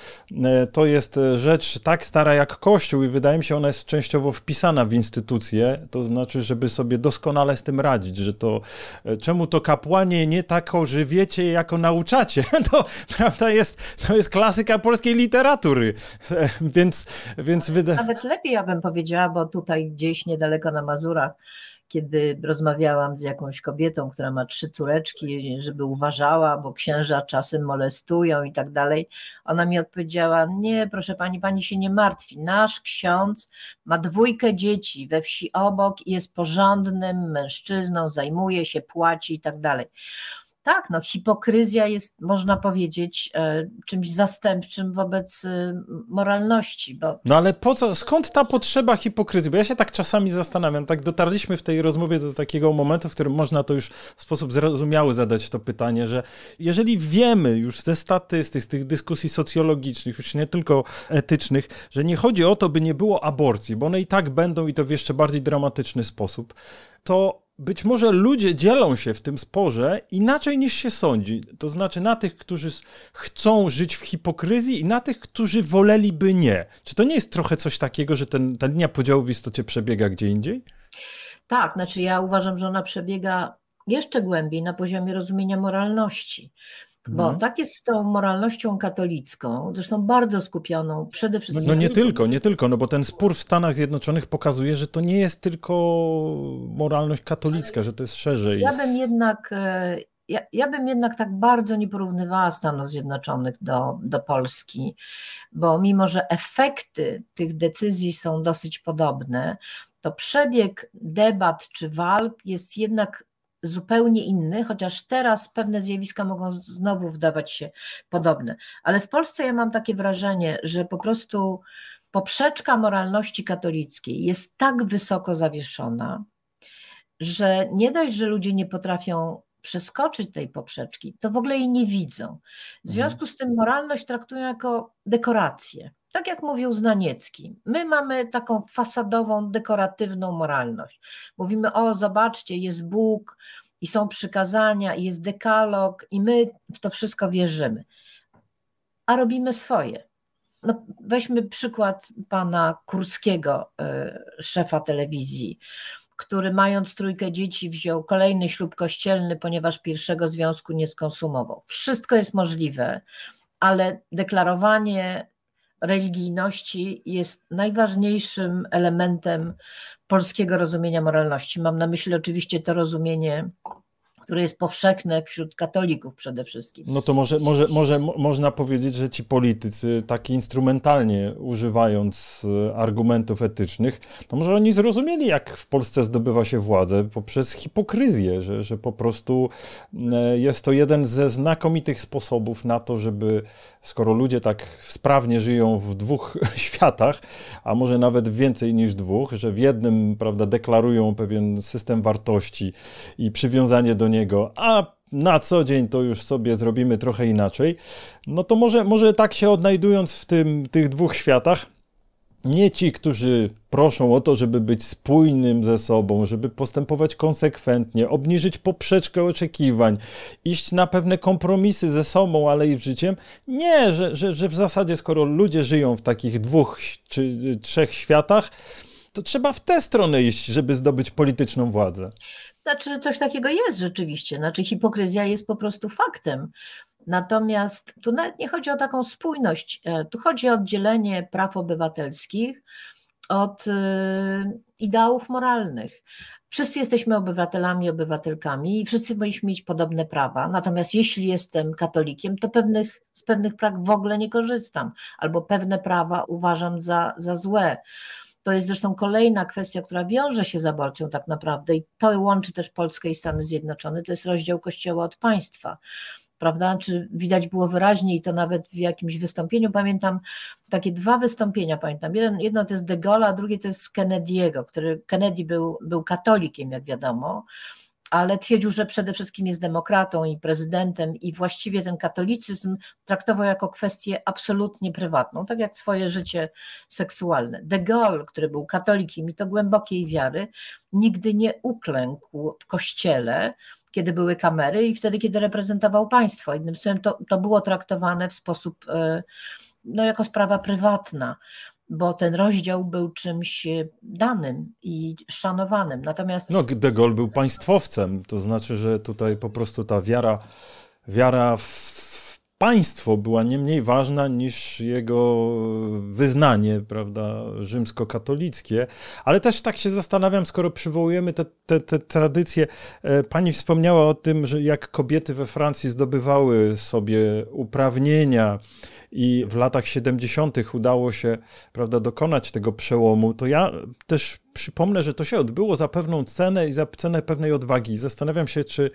e, to jest rzecz tak stara jak Kościół i wydaje mi się, ona jest częściowo wpisana w instytucję. To znaczy, żeby sobie doskonale z tym radzić, że to e, czemu to kapłan kapłanie nie tak żywiecie, jako nauczacie. To, prawda, jest, to jest klasyka polskiej literatury. Więc, więc wyda... Nawet lepiej, ja bym powiedziała, bo tutaj gdzieś niedaleko na Mazurach kiedy rozmawiałam z jakąś kobietą, która ma trzy córeczki, żeby uważała, bo księża czasem molestują i tak dalej, ona mi odpowiedziała: Nie, proszę pani, pani się nie martwi. Nasz ksiądz ma dwójkę dzieci we wsi obok i jest porządnym mężczyzną, zajmuje się, płaci i tak dalej. Tak, no hipokryzja jest, można powiedzieć, e, czymś zastępczym wobec e, moralności. Bo... No ale po co, skąd ta potrzeba hipokryzji? Bo ja się tak czasami zastanawiam, tak dotarliśmy w tej rozmowie do takiego momentu, w którym można to już w sposób zrozumiały zadać to pytanie, że jeżeli wiemy już ze statystyk, z tych dyskusji socjologicznych, już nie tylko etycznych, że nie chodzi o to, by nie było aborcji, bo one i tak będą i to w jeszcze bardziej dramatyczny sposób, to być może ludzie dzielą się w tym sporze inaczej niż się sądzi. To znaczy na tych, którzy chcą żyć w hipokryzji i na tych, którzy woleliby nie. Czy to nie jest trochę coś takiego, że ten, ta linia podziału w istocie przebiega gdzie indziej? Tak, znaczy ja uważam, że ona przebiega jeszcze głębiej na poziomie rozumienia moralności. Bo mhm. tak jest z tą moralnością katolicką, zresztą bardzo skupioną przede wszystkim. No nie tylko, nie tylko, no bo ten spór w Stanach Zjednoczonych pokazuje, że to nie jest tylko moralność katolicka, że to jest szerzej. Ja bym jednak, e, ja, ja bym jednak tak bardzo nie porównywała Stanów Zjednoczonych do, do Polski, bo mimo, że efekty tych decyzji są dosyć podobne, to przebieg debat czy walk jest jednak zupełnie inny, chociaż teraz pewne zjawiska mogą znowu wdawać się podobne. Ale w Polsce ja mam takie wrażenie, że po prostu poprzeczka moralności katolickiej jest tak wysoko zawieszona, że nie dość, że ludzie nie potrafią przeskoczyć tej poprzeczki, to w ogóle jej nie widzą. W mhm. związku z tym moralność traktują jako dekorację. Tak jak mówił Znaniecki, my mamy taką fasadową, dekoratywną moralność. Mówimy, o zobaczcie, jest Bóg i są przykazania, i jest dekalog i my w to wszystko wierzymy. A robimy swoje. No, weźmy przykład pana Kurskiego, e, szefa telewizji, który mając trójkę dzieci wziął kolejny ślub kościelny, ponieważ pierwszego związku nie skonsumował. Wszystko jest możliwe, ale deklarowanie religijności jest najważniejszym elementem polskiego rozumienia moralności. Mam na myśli oczywiście to rozumienie które jest powszechne wśród katolików przede wszystkim. No to może, może, może można powiedzieć, że ci politycy tak instrumentalnie używając e, argumentów etycznych, to może oni zrozumieli, jak w Polsce zdobywa się władzę poprzez hipokryzję, że, że po prostu e, jest to jeden ze znakomitych sposobów na to, żeby skoro ludzie tak sprawnie żyją w dwóch światach, a może nawet więcej niż dwóch, że w jednym prawda, deklarują pewien system wartości i przywiązanie do niego, a na co dzień to już sobie zrobimy trochę inaczej, no to może, może tak się odnajdując w tym, tych dwóch światach, nie ci, którzy proszą o to, żeby być spójnym ze sobą, żeby postępować konsekwentnie, obniżyć poprzeczkę oczekiwań, iść na pewne kompromisy ze sobą, ale i z życiem. Nie, że, że, że w zasadzie, skoro ludzie żyją w takich dwóch czy trzech światach, to trzeba w tę stronę iść, żeby zdobyć polityczną władzę. Znaczy, coś takiego jest rzeczywiście. Znaczy, hipokryzja jest po prostu faktem. Natomiast tu nawet nie chodzi o taką spójność, e, tu chodzi o oddzielenie praw obywatelskich od e, ideałów moralnych. Wszyscy jesteśmy obywatelami, obywatelkami i wszyscy powinniśmy mieć podobne prawa. Natomiast jeśli jestem katolikiem, to pewnych, z pewnych praw w ogóle nie korzystam, albo pewne prawa uważam za, za złe. To jest zresztą kolejna kwestia, która wiąże się z aborcją tak naprawdę i to łączy też Polskę i Stany Zjednoczone, to jest rozdział Kościoła od państwa prawda? Czy widać było wyraźnie i to nawet w jakimś wystąpieniu, pamiętam takie dwa wystąpienia, pamiętam. Jeden, jedno to jest De Gaulle, a drugie to jest Kennedy'ego, który Kennedy był, był katolikiem, jak wiadomo, ale twierdził, że przede wszystkim jest demokratą i prezydentem i właściwie ten katolicyzm traktował jako kwestię absolutnie prywatną, tak jak swoje życie seksualne. De Gaulle, który był katolikiem i to głębokiej wiary, nigdy nie uklękł w kościele, kiedy były kamery i wtedy, kiedy reprezentował państwo. Innym słowem, to, to było traktowane w sposób, e, no, jako sprawa prywatna, bo ten rozdział był czymś danym i szanowanym. Natomiast. No, De Gaulle był państwowcem, to znaczy, że tutaj po prostu ta wiara, wiara w państwo była nie mniej ważna niż jego wyznanie, prawda, rzymskokatolickie. Ale też tak się zastanawiam, skoro przywołujemy te, te, te tradycje, e, pani wspomniała o tym, że jak kobiety we Francji zdobywały sobie uprawnienia i w latach 70. udało się, prawda, dokonać tego przełomu, to ja też przypomnę, że to się odbyło za pewną cenę i za cenę pewnej odwagi. Zastanawiam się, czy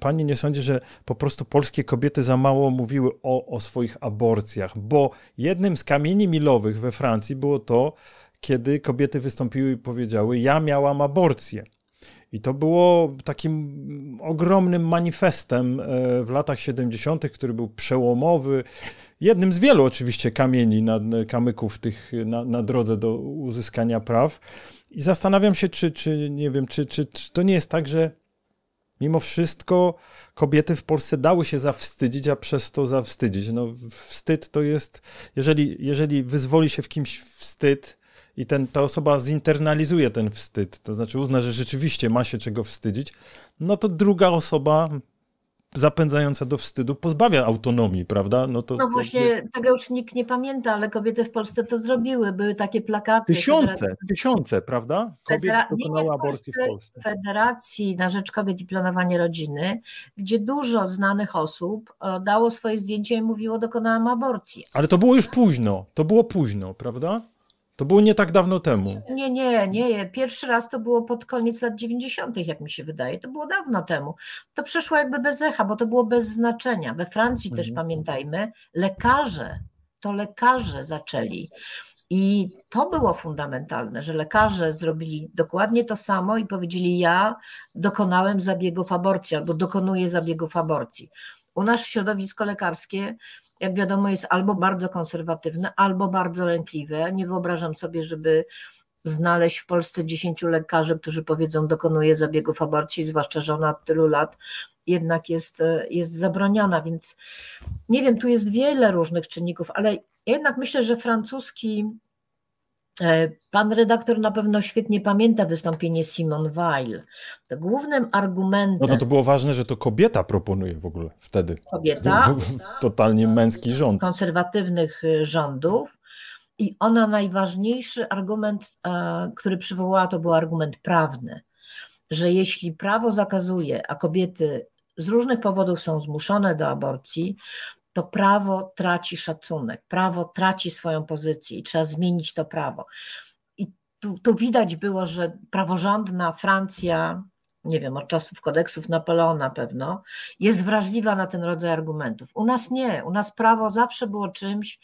pani nie sądzi, że po prostu polskie kobiety za mało mówiły o, o swoich aborcjach, bo jednym z kamieni milowych we Francji było to, kiedy kobiety wystąpiły i powiedziały: Ja miałam aborcję. I to było takim ogromnym manifestem e, w latach 70., który był przełomowy. Jednym z wielu oczywiście kamieni, na, kamyków tych na, na drodze do uzyskania praw. I zastanawiam się, czy, czy nie wiem, czy, czy, czy to nie jest tak, że mimo wszystko kobiety w Polsce dały się zawstydzić, a przez to zawstydzić. No, wstyd to jest, jeżeli, jeżeli wyzwoli się w kimś wstyd, i ten, ta osoba zinternalizuje ten wstyd, to znaczy uzna, że rzeczywiście ma się czego wstydzić, no to druga osoba zapędzająca do wstydu pozbawia autonomii, prawda? No, to, no właśnie, to... tego już nikt nie pamięta, ale kobiety w Polsce to zrobiły. Były takie plakaty. Tysiące, federacji... tysiące, prawda? Kobiet Federa... dokonały aborcji w Polsce. Federacji na Rzecz Kobiet i Planowanie Rodziny, gdzie dużo znanych osób e, dało swoje zdjęcie i mówiło, dokonałam aborcji. Ale to było już późno, to było późno, prawda? To było nie tak dawno temu. Nie, nie, nie. Pierwszy raz to było pod koniec lat 90., jak mi się wydaje. To było dawno temu. To przeszło jakby bez echa, bo to było bez znaczenia. We Francji mhm. też pamiętajmy, lekarze, to lekarze zaczęli. I to było fundamentalne, że lekarze zrobili dokładnie to samo i powiedzieli: Ja dokonałem zabiegów aborcji albo dokonuję zabiegów aborcji. U nas środowisko lekarskie jak wiadomo, jest albo bardzo konserwatywne, albo bardzo lękliwe. Nie wyobrażam sobie, żeby znaleźć w Polsce 10 lekarzy, którzy powiedzą, dokonuje zabiegów aborcji, zwłaszcza, że ona od tylu lat jednak jest, jest zabroniona, więc nie wiem, tu jest wiele różnych czynników, ale jednak myślę, że francuski E, pan redaktor na pewno świetnie pamięta wystąpienie Simon Weil. To głównym argumentem. No, no to było ważne, że to kobieta proponuje w ogóle wtedy. Kobieta. Totalnie męski rząd. Konserwatywnych y, rządów. I ona najważniejszy argument, e, który przywołała, to był argument prawny, że jeśli prawo zakazuje, a kobiety z różnych powodów są zmuszone do aborcji, to prawo traci szacunek, prawo traci swoją pozycję i trzeba zmienić to prawo. I tu, tu widać było, że praworządna Francja, nie wiem, od czasów kodeksów Napoleona pewno, jest wrażliwa na ten rodzaj argumentów. U nas nie, u nas prawo zawsze było czymś,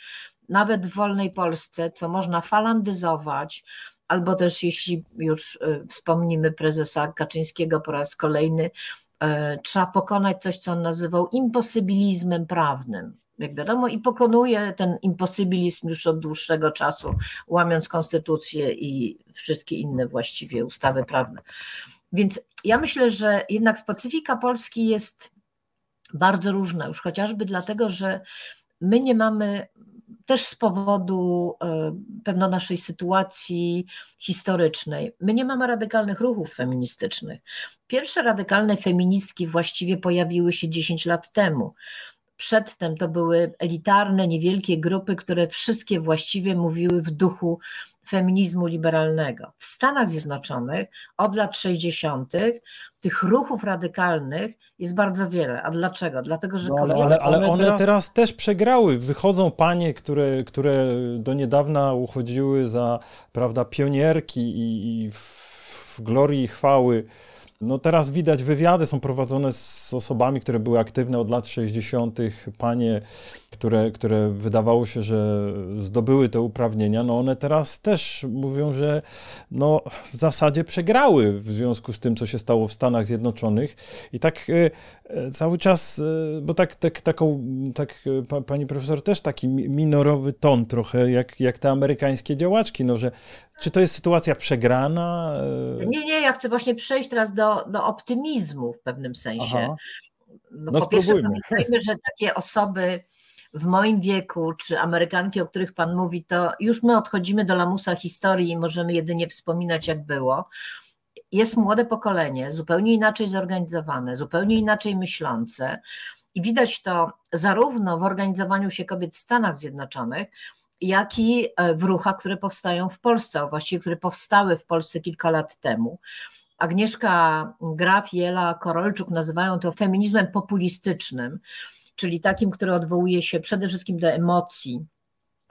nawet w wolnej Polsce, co można falandyzować, albo też jeśli już y, wspomnimy prezesa Kaczyńskiego po raz kolejny, trzeba pokonać coś, co on nazywał imposybilizmem prawnym. Jak wiadomo, i pokonuje ten imposybilizm już od dłuższego czasu, łamiąc konstytucję i wszystkie inne właściwie ustawy prawne. Więc ja myślę, że jednak specyfika Polski jest bardzo różna, już chociażby dlatego, że my nie mamy też z powodu e, pewno naszej sytuacji historycznej. My nie mamy radykalnych ruchów feministycznych. Pierwsze radykalne feministki właściwie pojawiły się 10 lat temu. Przedtem to były elitarne, niewielkie grupy, które wszystkie właściwie mówiły w duchu feminizmu liberalnego. W Stanach Zjednoczonych od lat 60. tych ruchów radykalnych jest bardzo wiele. A dlaczego? Dlatego, że no, ale, ale, ale, one, teraz... teraz... też przegrały. Wychodzą panie, które, które do niedawna uchodziły za prawda, pionierki i, i w, w glorii i chwały no teraz widać, wywiady są prowadzone z osobami, które były aktywne od lat 60., panie, które, które wydawało się, że zdobyły te uprawnienia, no one teraz też mówią, że no w zasadzie przegrały w związku z tym, co się stało w Stanach Zjednoczonych. I tak e, cały czas, e, bo tak, tak, taką, tak pani profesor, też taki minorowy ton trochę, jak, jak te amerykańskie działaczki, no że czy to jest sytuacja przegrana? Nie, nie, ja chcę właśnie przejść teraz do, do optymizmu w pewnym sensie. No, no po pierwsze pamiętajmy, że takie osoby w moim wieku, czy Amerykanki, o których Pan mówi, to już my odchodzimy do lamusa historii i możemy jedynie wspominać, jak było. Jest młode pokolenie, zupełnie inaczej zorganizowane, zupełnie inaczej myślące. I widać to zarówno w organizowaniu się kobiet w Stanach Zjednoczonych, jak i e, w ruchach, które powstają w Polsce, a właściwie które powstały w Polsce kilka lat temu. Agnieszka Graf i Ela Korolczuk nazywają to feminizmem populistycznym, czyli takim, który odwołuje się przede wszystkim do emocji,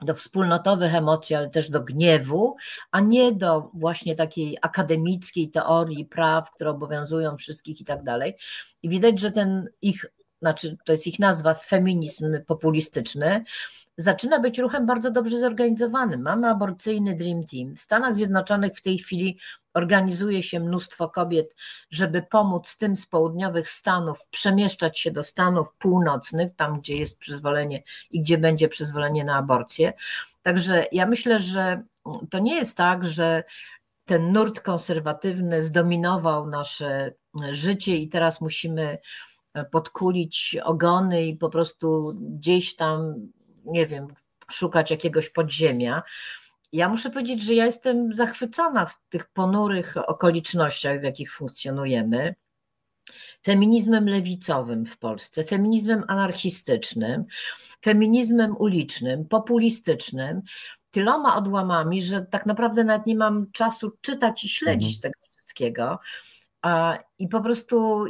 do wspólnotowych emocji, ale też do gniewu, a nie do właśnie takiej akademickiej teorii praw, które obowiązują wszystkich i tak dalej. I widać, że ten ich, znaczy to jest ich nazwa, feminizm populistyczny, zaczyna być ruchem bardzo dobrze zorganizowanym. Mamy aborcyjny Dream Team. W Stanach Zjednoczonych w tej chwili organizuje się mnóstwo kobiet, żeby pomóc tym z południowych Stanów przemieszczać się do Stanów północnych, tam gdzie jest przyzwolenie i gdzie będzie przyzwolenie na aborcję. Także ja myślę, że to nie jest tak, że ten nurt konserwatywny zdominował nasze życie i teraz musimy podkulić ogony i po prostu gdzieś tam, nie wiem, szukać jakiegoś podziemia. Ja muszę powiedzieć, że ja jestem zachwycona w tych ponurych okolicznościach, w jakich funkcjonujemy. Feminizmem lewicowym w Polsce, feminizmem anarchistycznym, feminizmem ulicznym, populistycznym, tyloma odłamami, że tak naprawdę nawet nie mam czasu czytać i śledzić mhm. tego wszystkiego. I po prostu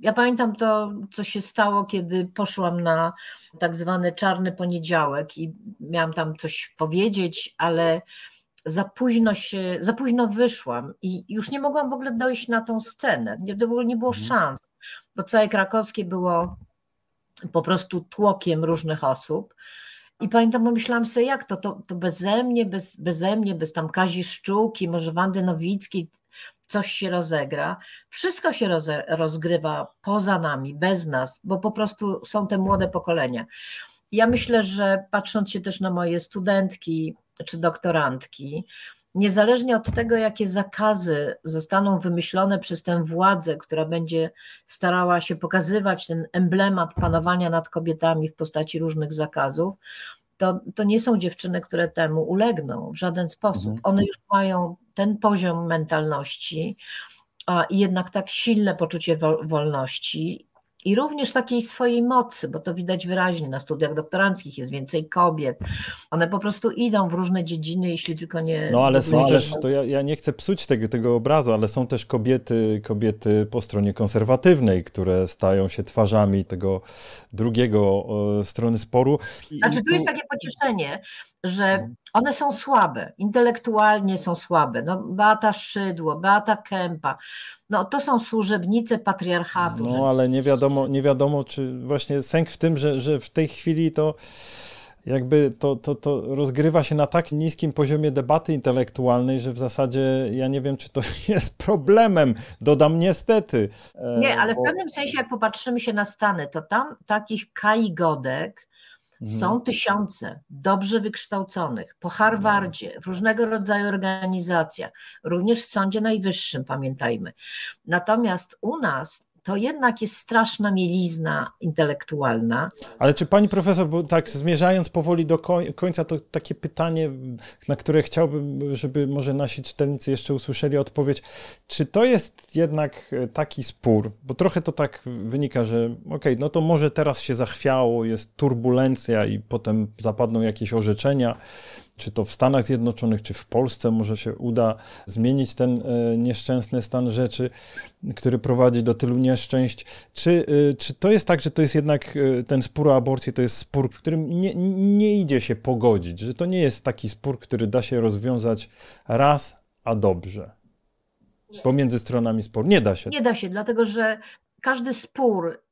ja pamiętam to, co się stało, kiedy poszłam na tak zwany czarny poniedziałek i miałam tam coś powiedzieć, ale za późno się, za późno wyszłam i już nie mogłam w ogóle dojść na tą scenę. W ogóle nie było mhm. szans, bo całe krakowskie było po prostu tłokiem różnych osób. I pamiętam, myślałam sobie, jak to, to, to beze mnie, bez, beze mnie, bez tam Kazi Szczuki, może Wandy Nowickiej, coś się rozegra. Wszystko się rozgrywa poza nami, bez nas, bo po prostu są te młode pokolenia. Ja myślę, że patrząc się też na moje studentki czy doktorantki, niezależnie od tego, jakie zakazy zostaną wymyślone przez tę władzę, która będzie starała się pokazywać ten emblemat panowania nad kobietami w postaci różnych zakazów, to, to nie są dziewczyny, które temu ulegną w żaden sposób. Mhm. One już mają ten poziom mentalności a, i jednak tak silne poczucie wolności i również takiej swojej mocy, bo to widać wyraźnie na studiach doktoranckich jest więcej kobiet. One po prostu idą w różne dziedziny, jeśli tylko nie. No ale są też, to ja, ja nie chcę psuć tego, tego obrazu, ale są też kobiety, kobiety po stronie konserwatywnej, które stają się twarzami tego drugiego e, strony sporu. I, znaczy, tu jest takie pocieszenie, że mhm. one są słabe, intelektualnie są słabe. No, Beata Szydło, Beata Kępa no to są służebnice patriarchatu. No ale nie wiadomo, nie wiadomo, czy właśnie sęk w tym, że, że w tej chwili to jakby to, to, to rozgrywa się na tak niskim poziomie debaty intelektualnej, że w zasadzie ja nie wiem, czy to jest problemem. Dodam niestety. E, nie, ale w pewnym sensie, jak popatrzymy się na Stany, to tam takich kaigodek Mhm. Są tysiące dobrze wykształconych po Harvardzie, w różnego rodzaju organizacjach, również w Sądzie Najwyższym, pamiętajmy. Natomiast u nas to jednak jest straszna mielizna intelektualna. Ale czy pani profesor, bo tak zmierzając powoli do końca, to takie pytanie, na które chciałbym, żeby może nasi czytelnicy jeszcze usłyszeli odpowiedź. Czy to jest jednak taki spór, bo trochę to tak wynika, że okej, okay, no to może teraz się zachwiało, jest turbulencja i potem zapadną jakieś orzeczenia, czy to w Stanach Zjednoczonych, czy w Polsce może się uda zmienić ten e, nieszczęsny stan rzeczy, który prowadzi do tylu nieszczęść. Czy, e, czy to jest tak, że to jest jednak e, ten spór o aborcję, to jest spór, w którym nie, nie idzie się pogodzić, że to nie jest taki spór, który da się rozwiązać raz, a dobrze? Nie. Pomiędzy stronami sporu. Nie da się. Nie da się, dlatego że każdy spór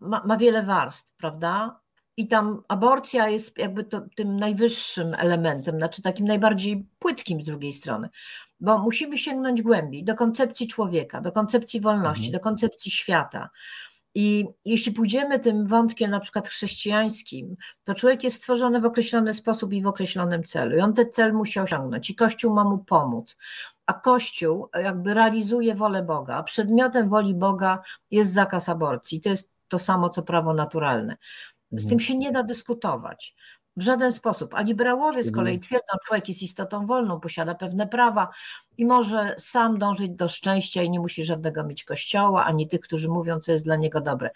ma, ma wiele warstw, prawda? I tam aborcja jest jakby to, tym najwyższym elementem, znaczy takim najbardziej płytkim z drugiej strony, bo musimy sięgnąć głębiej do koncepcji człowieka, do koncepcji wolności, mhm. do koncepcji świata. I jeśli pójdziemy tym wątkiem na przykład chrześcijańskim, to człowiek jest stworzony w określony sposób i w określonym celu. I on ten cel musi osiągnąć i Kościół ma mu pomóc. A Kościół jakby realizuje wolę Boga, a przedmiotem woli Boga jest zakaz aborcji. To jest to samo, co prawo naturalne. Z tym mhm. się nie da dyskutować. W żaden sposób. A liberałowie z kolei twierdzą, że człowiek jest istotą wolną, posiada pewne prawa, i może sam dążyć do szczęścia i nie musi żadnego mieć kościoła, ani tych, którzy mówią, co jest dla niego dobre.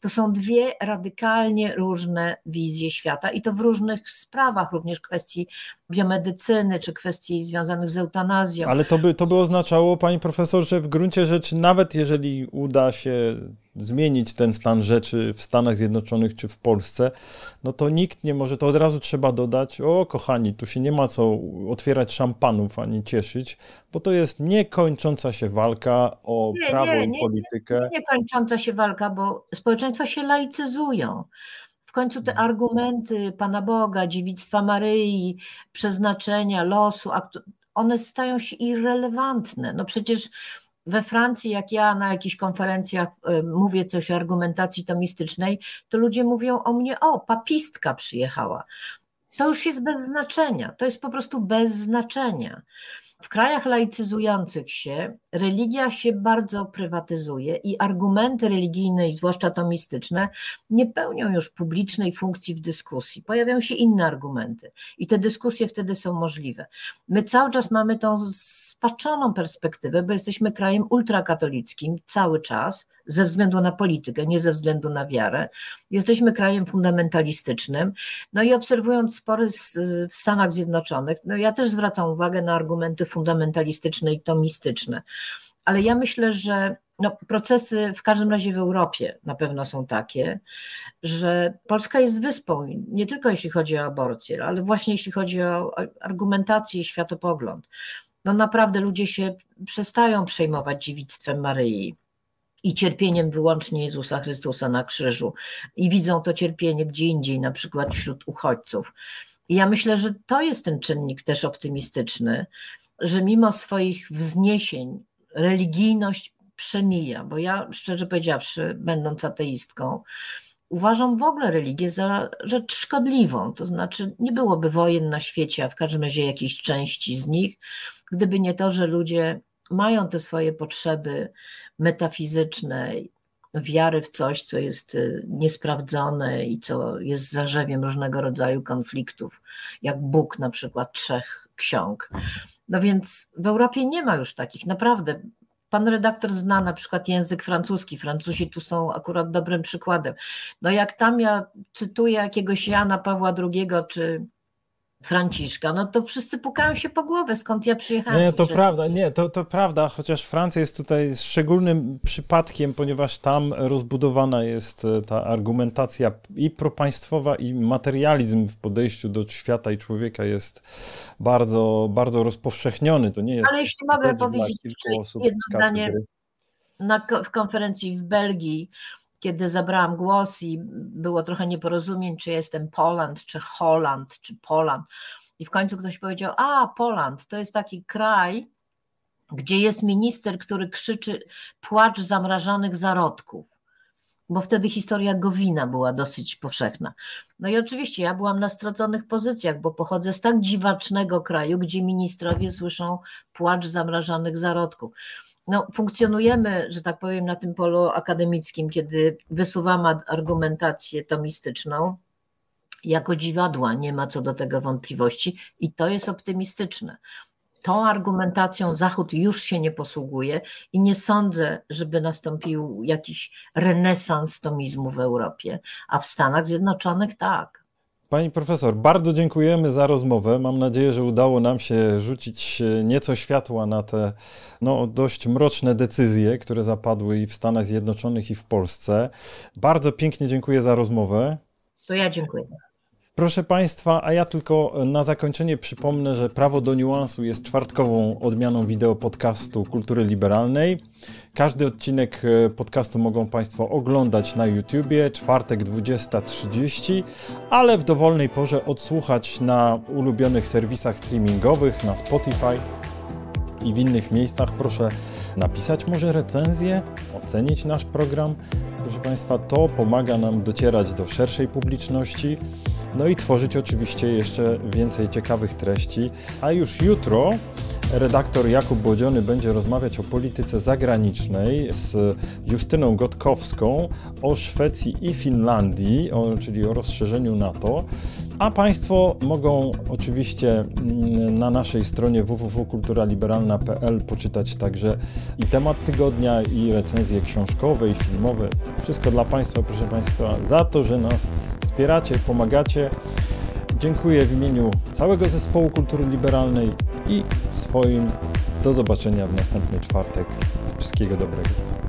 To są dwie radykalnie różne wizje świata i to w różnych sprawach, również kwestii biomedycyny czy kwestii związanych z eutanazją. Ale to by, to by oznaczało, pani profesor, że w gruncie rzeczy, nawet jeżeli uda się zmienić ten stan rzeczy w Stanach Zjednoczonych czy w Polsce, no to nikt nie może, to od razu trzeba dodać, o kochani, tu się nie ma co otwierać szampanów ani cieszyć, bo to jest niekończąca się walka o nie, prawo nie, i politykę. Nie, niekończąca się walka, bo społeczeństwa się laicyzują. W końcu te mhm. argumenty Pana Boga, dziewictwa Maryi, przeznaczenia, losu, one stają się irrelevantne. No przecież we Francji, jak ja na jakichś konferencjach y, mówię coś o argumentacji tomistycznej, to ludzie mówią o mnie, o, papistka przyjechała. To już jest bez znaczenia, to jest po prostu bez znaczenia. W krajach laicyzujących się religia się bardzo prywatyzuje i argumenty religijne, zwłaszcza tomistyczne, nie pełnią już publicznej funkcji w dyskusji. Pojawiają się inne argumenty i te dyskusje wtedy są możliwe. My cały czas mamy tą spaczoną perspektywę, bo jesteśmy krajem ultrakatolickim cały czas, ze względu na politykę, nie ze względu na wiarę. Jesteśmy krajem fundamentalistycznym. No i obserwując spory w Stanach Zjednoczonych, no ja też zwracam uwagę na argumenty fundamentalistyczne i tomistyczne. Ale ja myślę, że no, procesy w każdym razie w Europie na pewno są takie, że Polska jest wyspą, nie tylko jeśli chodzi o aborcję, ale właśnie jeśli chodzi o argumentację i światopogląd. No naprawdę ludzie się przestają przejmować dziewictwem Maryi i cierpieniem wyłącznie Jezusa Chrystusa na krzyżu i widzą to cierpienie gdzie indziej, na przykład wśród uchodźców. I ja myślę, że to jest ten czynnik też optymistyczny, że mimo swoich wzniesień religijność przemija, bo ja szczerze powiedziawszy, będąc ateistką, uważam w ogóle religię za rzecz szkodliwą. To znaczy, nie byłoby wojen na świecie, a w każdym razie jakiejś części z nich, gdyby nie to, że ludzie mają te swoje potrzeby metafizyczne, wiary w coś, co jest y, niesprawdzone i co jest zarzewiem różnego rodzaju konfliktów, jak Bóg na przykład trzech ksiąg. No więc w Europie nie ma już takich, naprawdę. Pan redaktor zna na przykład język francuski. Francuzi tu są akurat dobrym przykładem. No jak tam ja cytuję jakiegoś Jana Pawła II czy Franciszka, no to wszyscy pukają się po głowę, skąd ja przyjechałem. Nie, to że... prawda, nie, to, to prawda, chociaż Francja jest tutaj szczególnym przypadkiem, ponieważ tam rozbudowana jest e, ta argumentacja i propaństwowa, i materializm w podejściu do świata i człowieka jest bardzo, bardzo rozpowszechniony. To nie jest. Ale jeśli mogę powiedzieć jedno zdanie na, w konferencji w Belgii, kiedy zabrałam głos i było trochę nieporozumień, czy jestem Poland, czy Holland, czy Poland. I w końcu ktoś powiedział: A, Poland to jest taki kraj, gdzie jest minister, który krzyczy płacz zamrażanych zarodków. Bo wtedy historia Gowina była dosyć powszechna. No i oczywiście ja byłam na straconych pozycjach, bo pochodzę z tak dziwacznego kraju, gdzie ministrowie słyszą płacz zamrażanych zarodków no, funkcjonujemy, że tak powiem, na tym polu akademickim, kiedy wysuwamy argumentację tomistyczną jako dziwadła, nie ma co do tego wątpliwości i to jest optymistyczne. Tą argumentacją Zachód już się nie posługuje i nie sądzę, żeby nastąpił jakiś renesans tomizmu w Europie, a w Stanach Zjednoczonych tak. Pani profesor, bardzo dziękujemy za rozmowę. Mam nadzieję, że udało nam się rzucić nieco światła na te no, dość mroczne decyzje, które zapadły i w Stanach Zjednoczonych, i w Polsce. Bardzo pięknie dziękuję za rozmowę. To ja dziękuję. Proszę Państwa, a ja tylko na zakończenie przypomnę, że Prawo do Niuansu jest czwartkową odmianą wideo podcastu Kultury Liberalnej. Każdy odcinek e, podcastu mogą Państwo oglądać na YouTubie, czwartek 20.30, ale w dowolnej porze odsłuchać na ulubionych serwisach streamingowych, na Spotify i w innych miejscach. Proszę napisać może recenzję, ocenić nasz program. Proszę Państwa, to pomaga nam docierać do szerszej publiczności. No i tworzyć oczywiście jeszcze więcej ciekawych treści. A już jutro redaktor Jakub Bodziony będzie rozmawiać o polityce zagranicznej z Justyną Gotkowską, o Szwecji i Finlandii, o, czyli o rozszerzeniu NATO. A Państwo mogą oczywiście mm, na naszej stronie www.kulturaliberalna.pl poczytać także i temat tygodnia, i recenzje książkowe, i filmowe. Wszystko dla Państwa, proszę Państwa, za to, że nas wspieracie, pomagacie. Dziękuję w imieniu całego zespołu kultury liberalnej i swoim. Do zobaczenia w następny czwartek. Wszystkiego dobrego.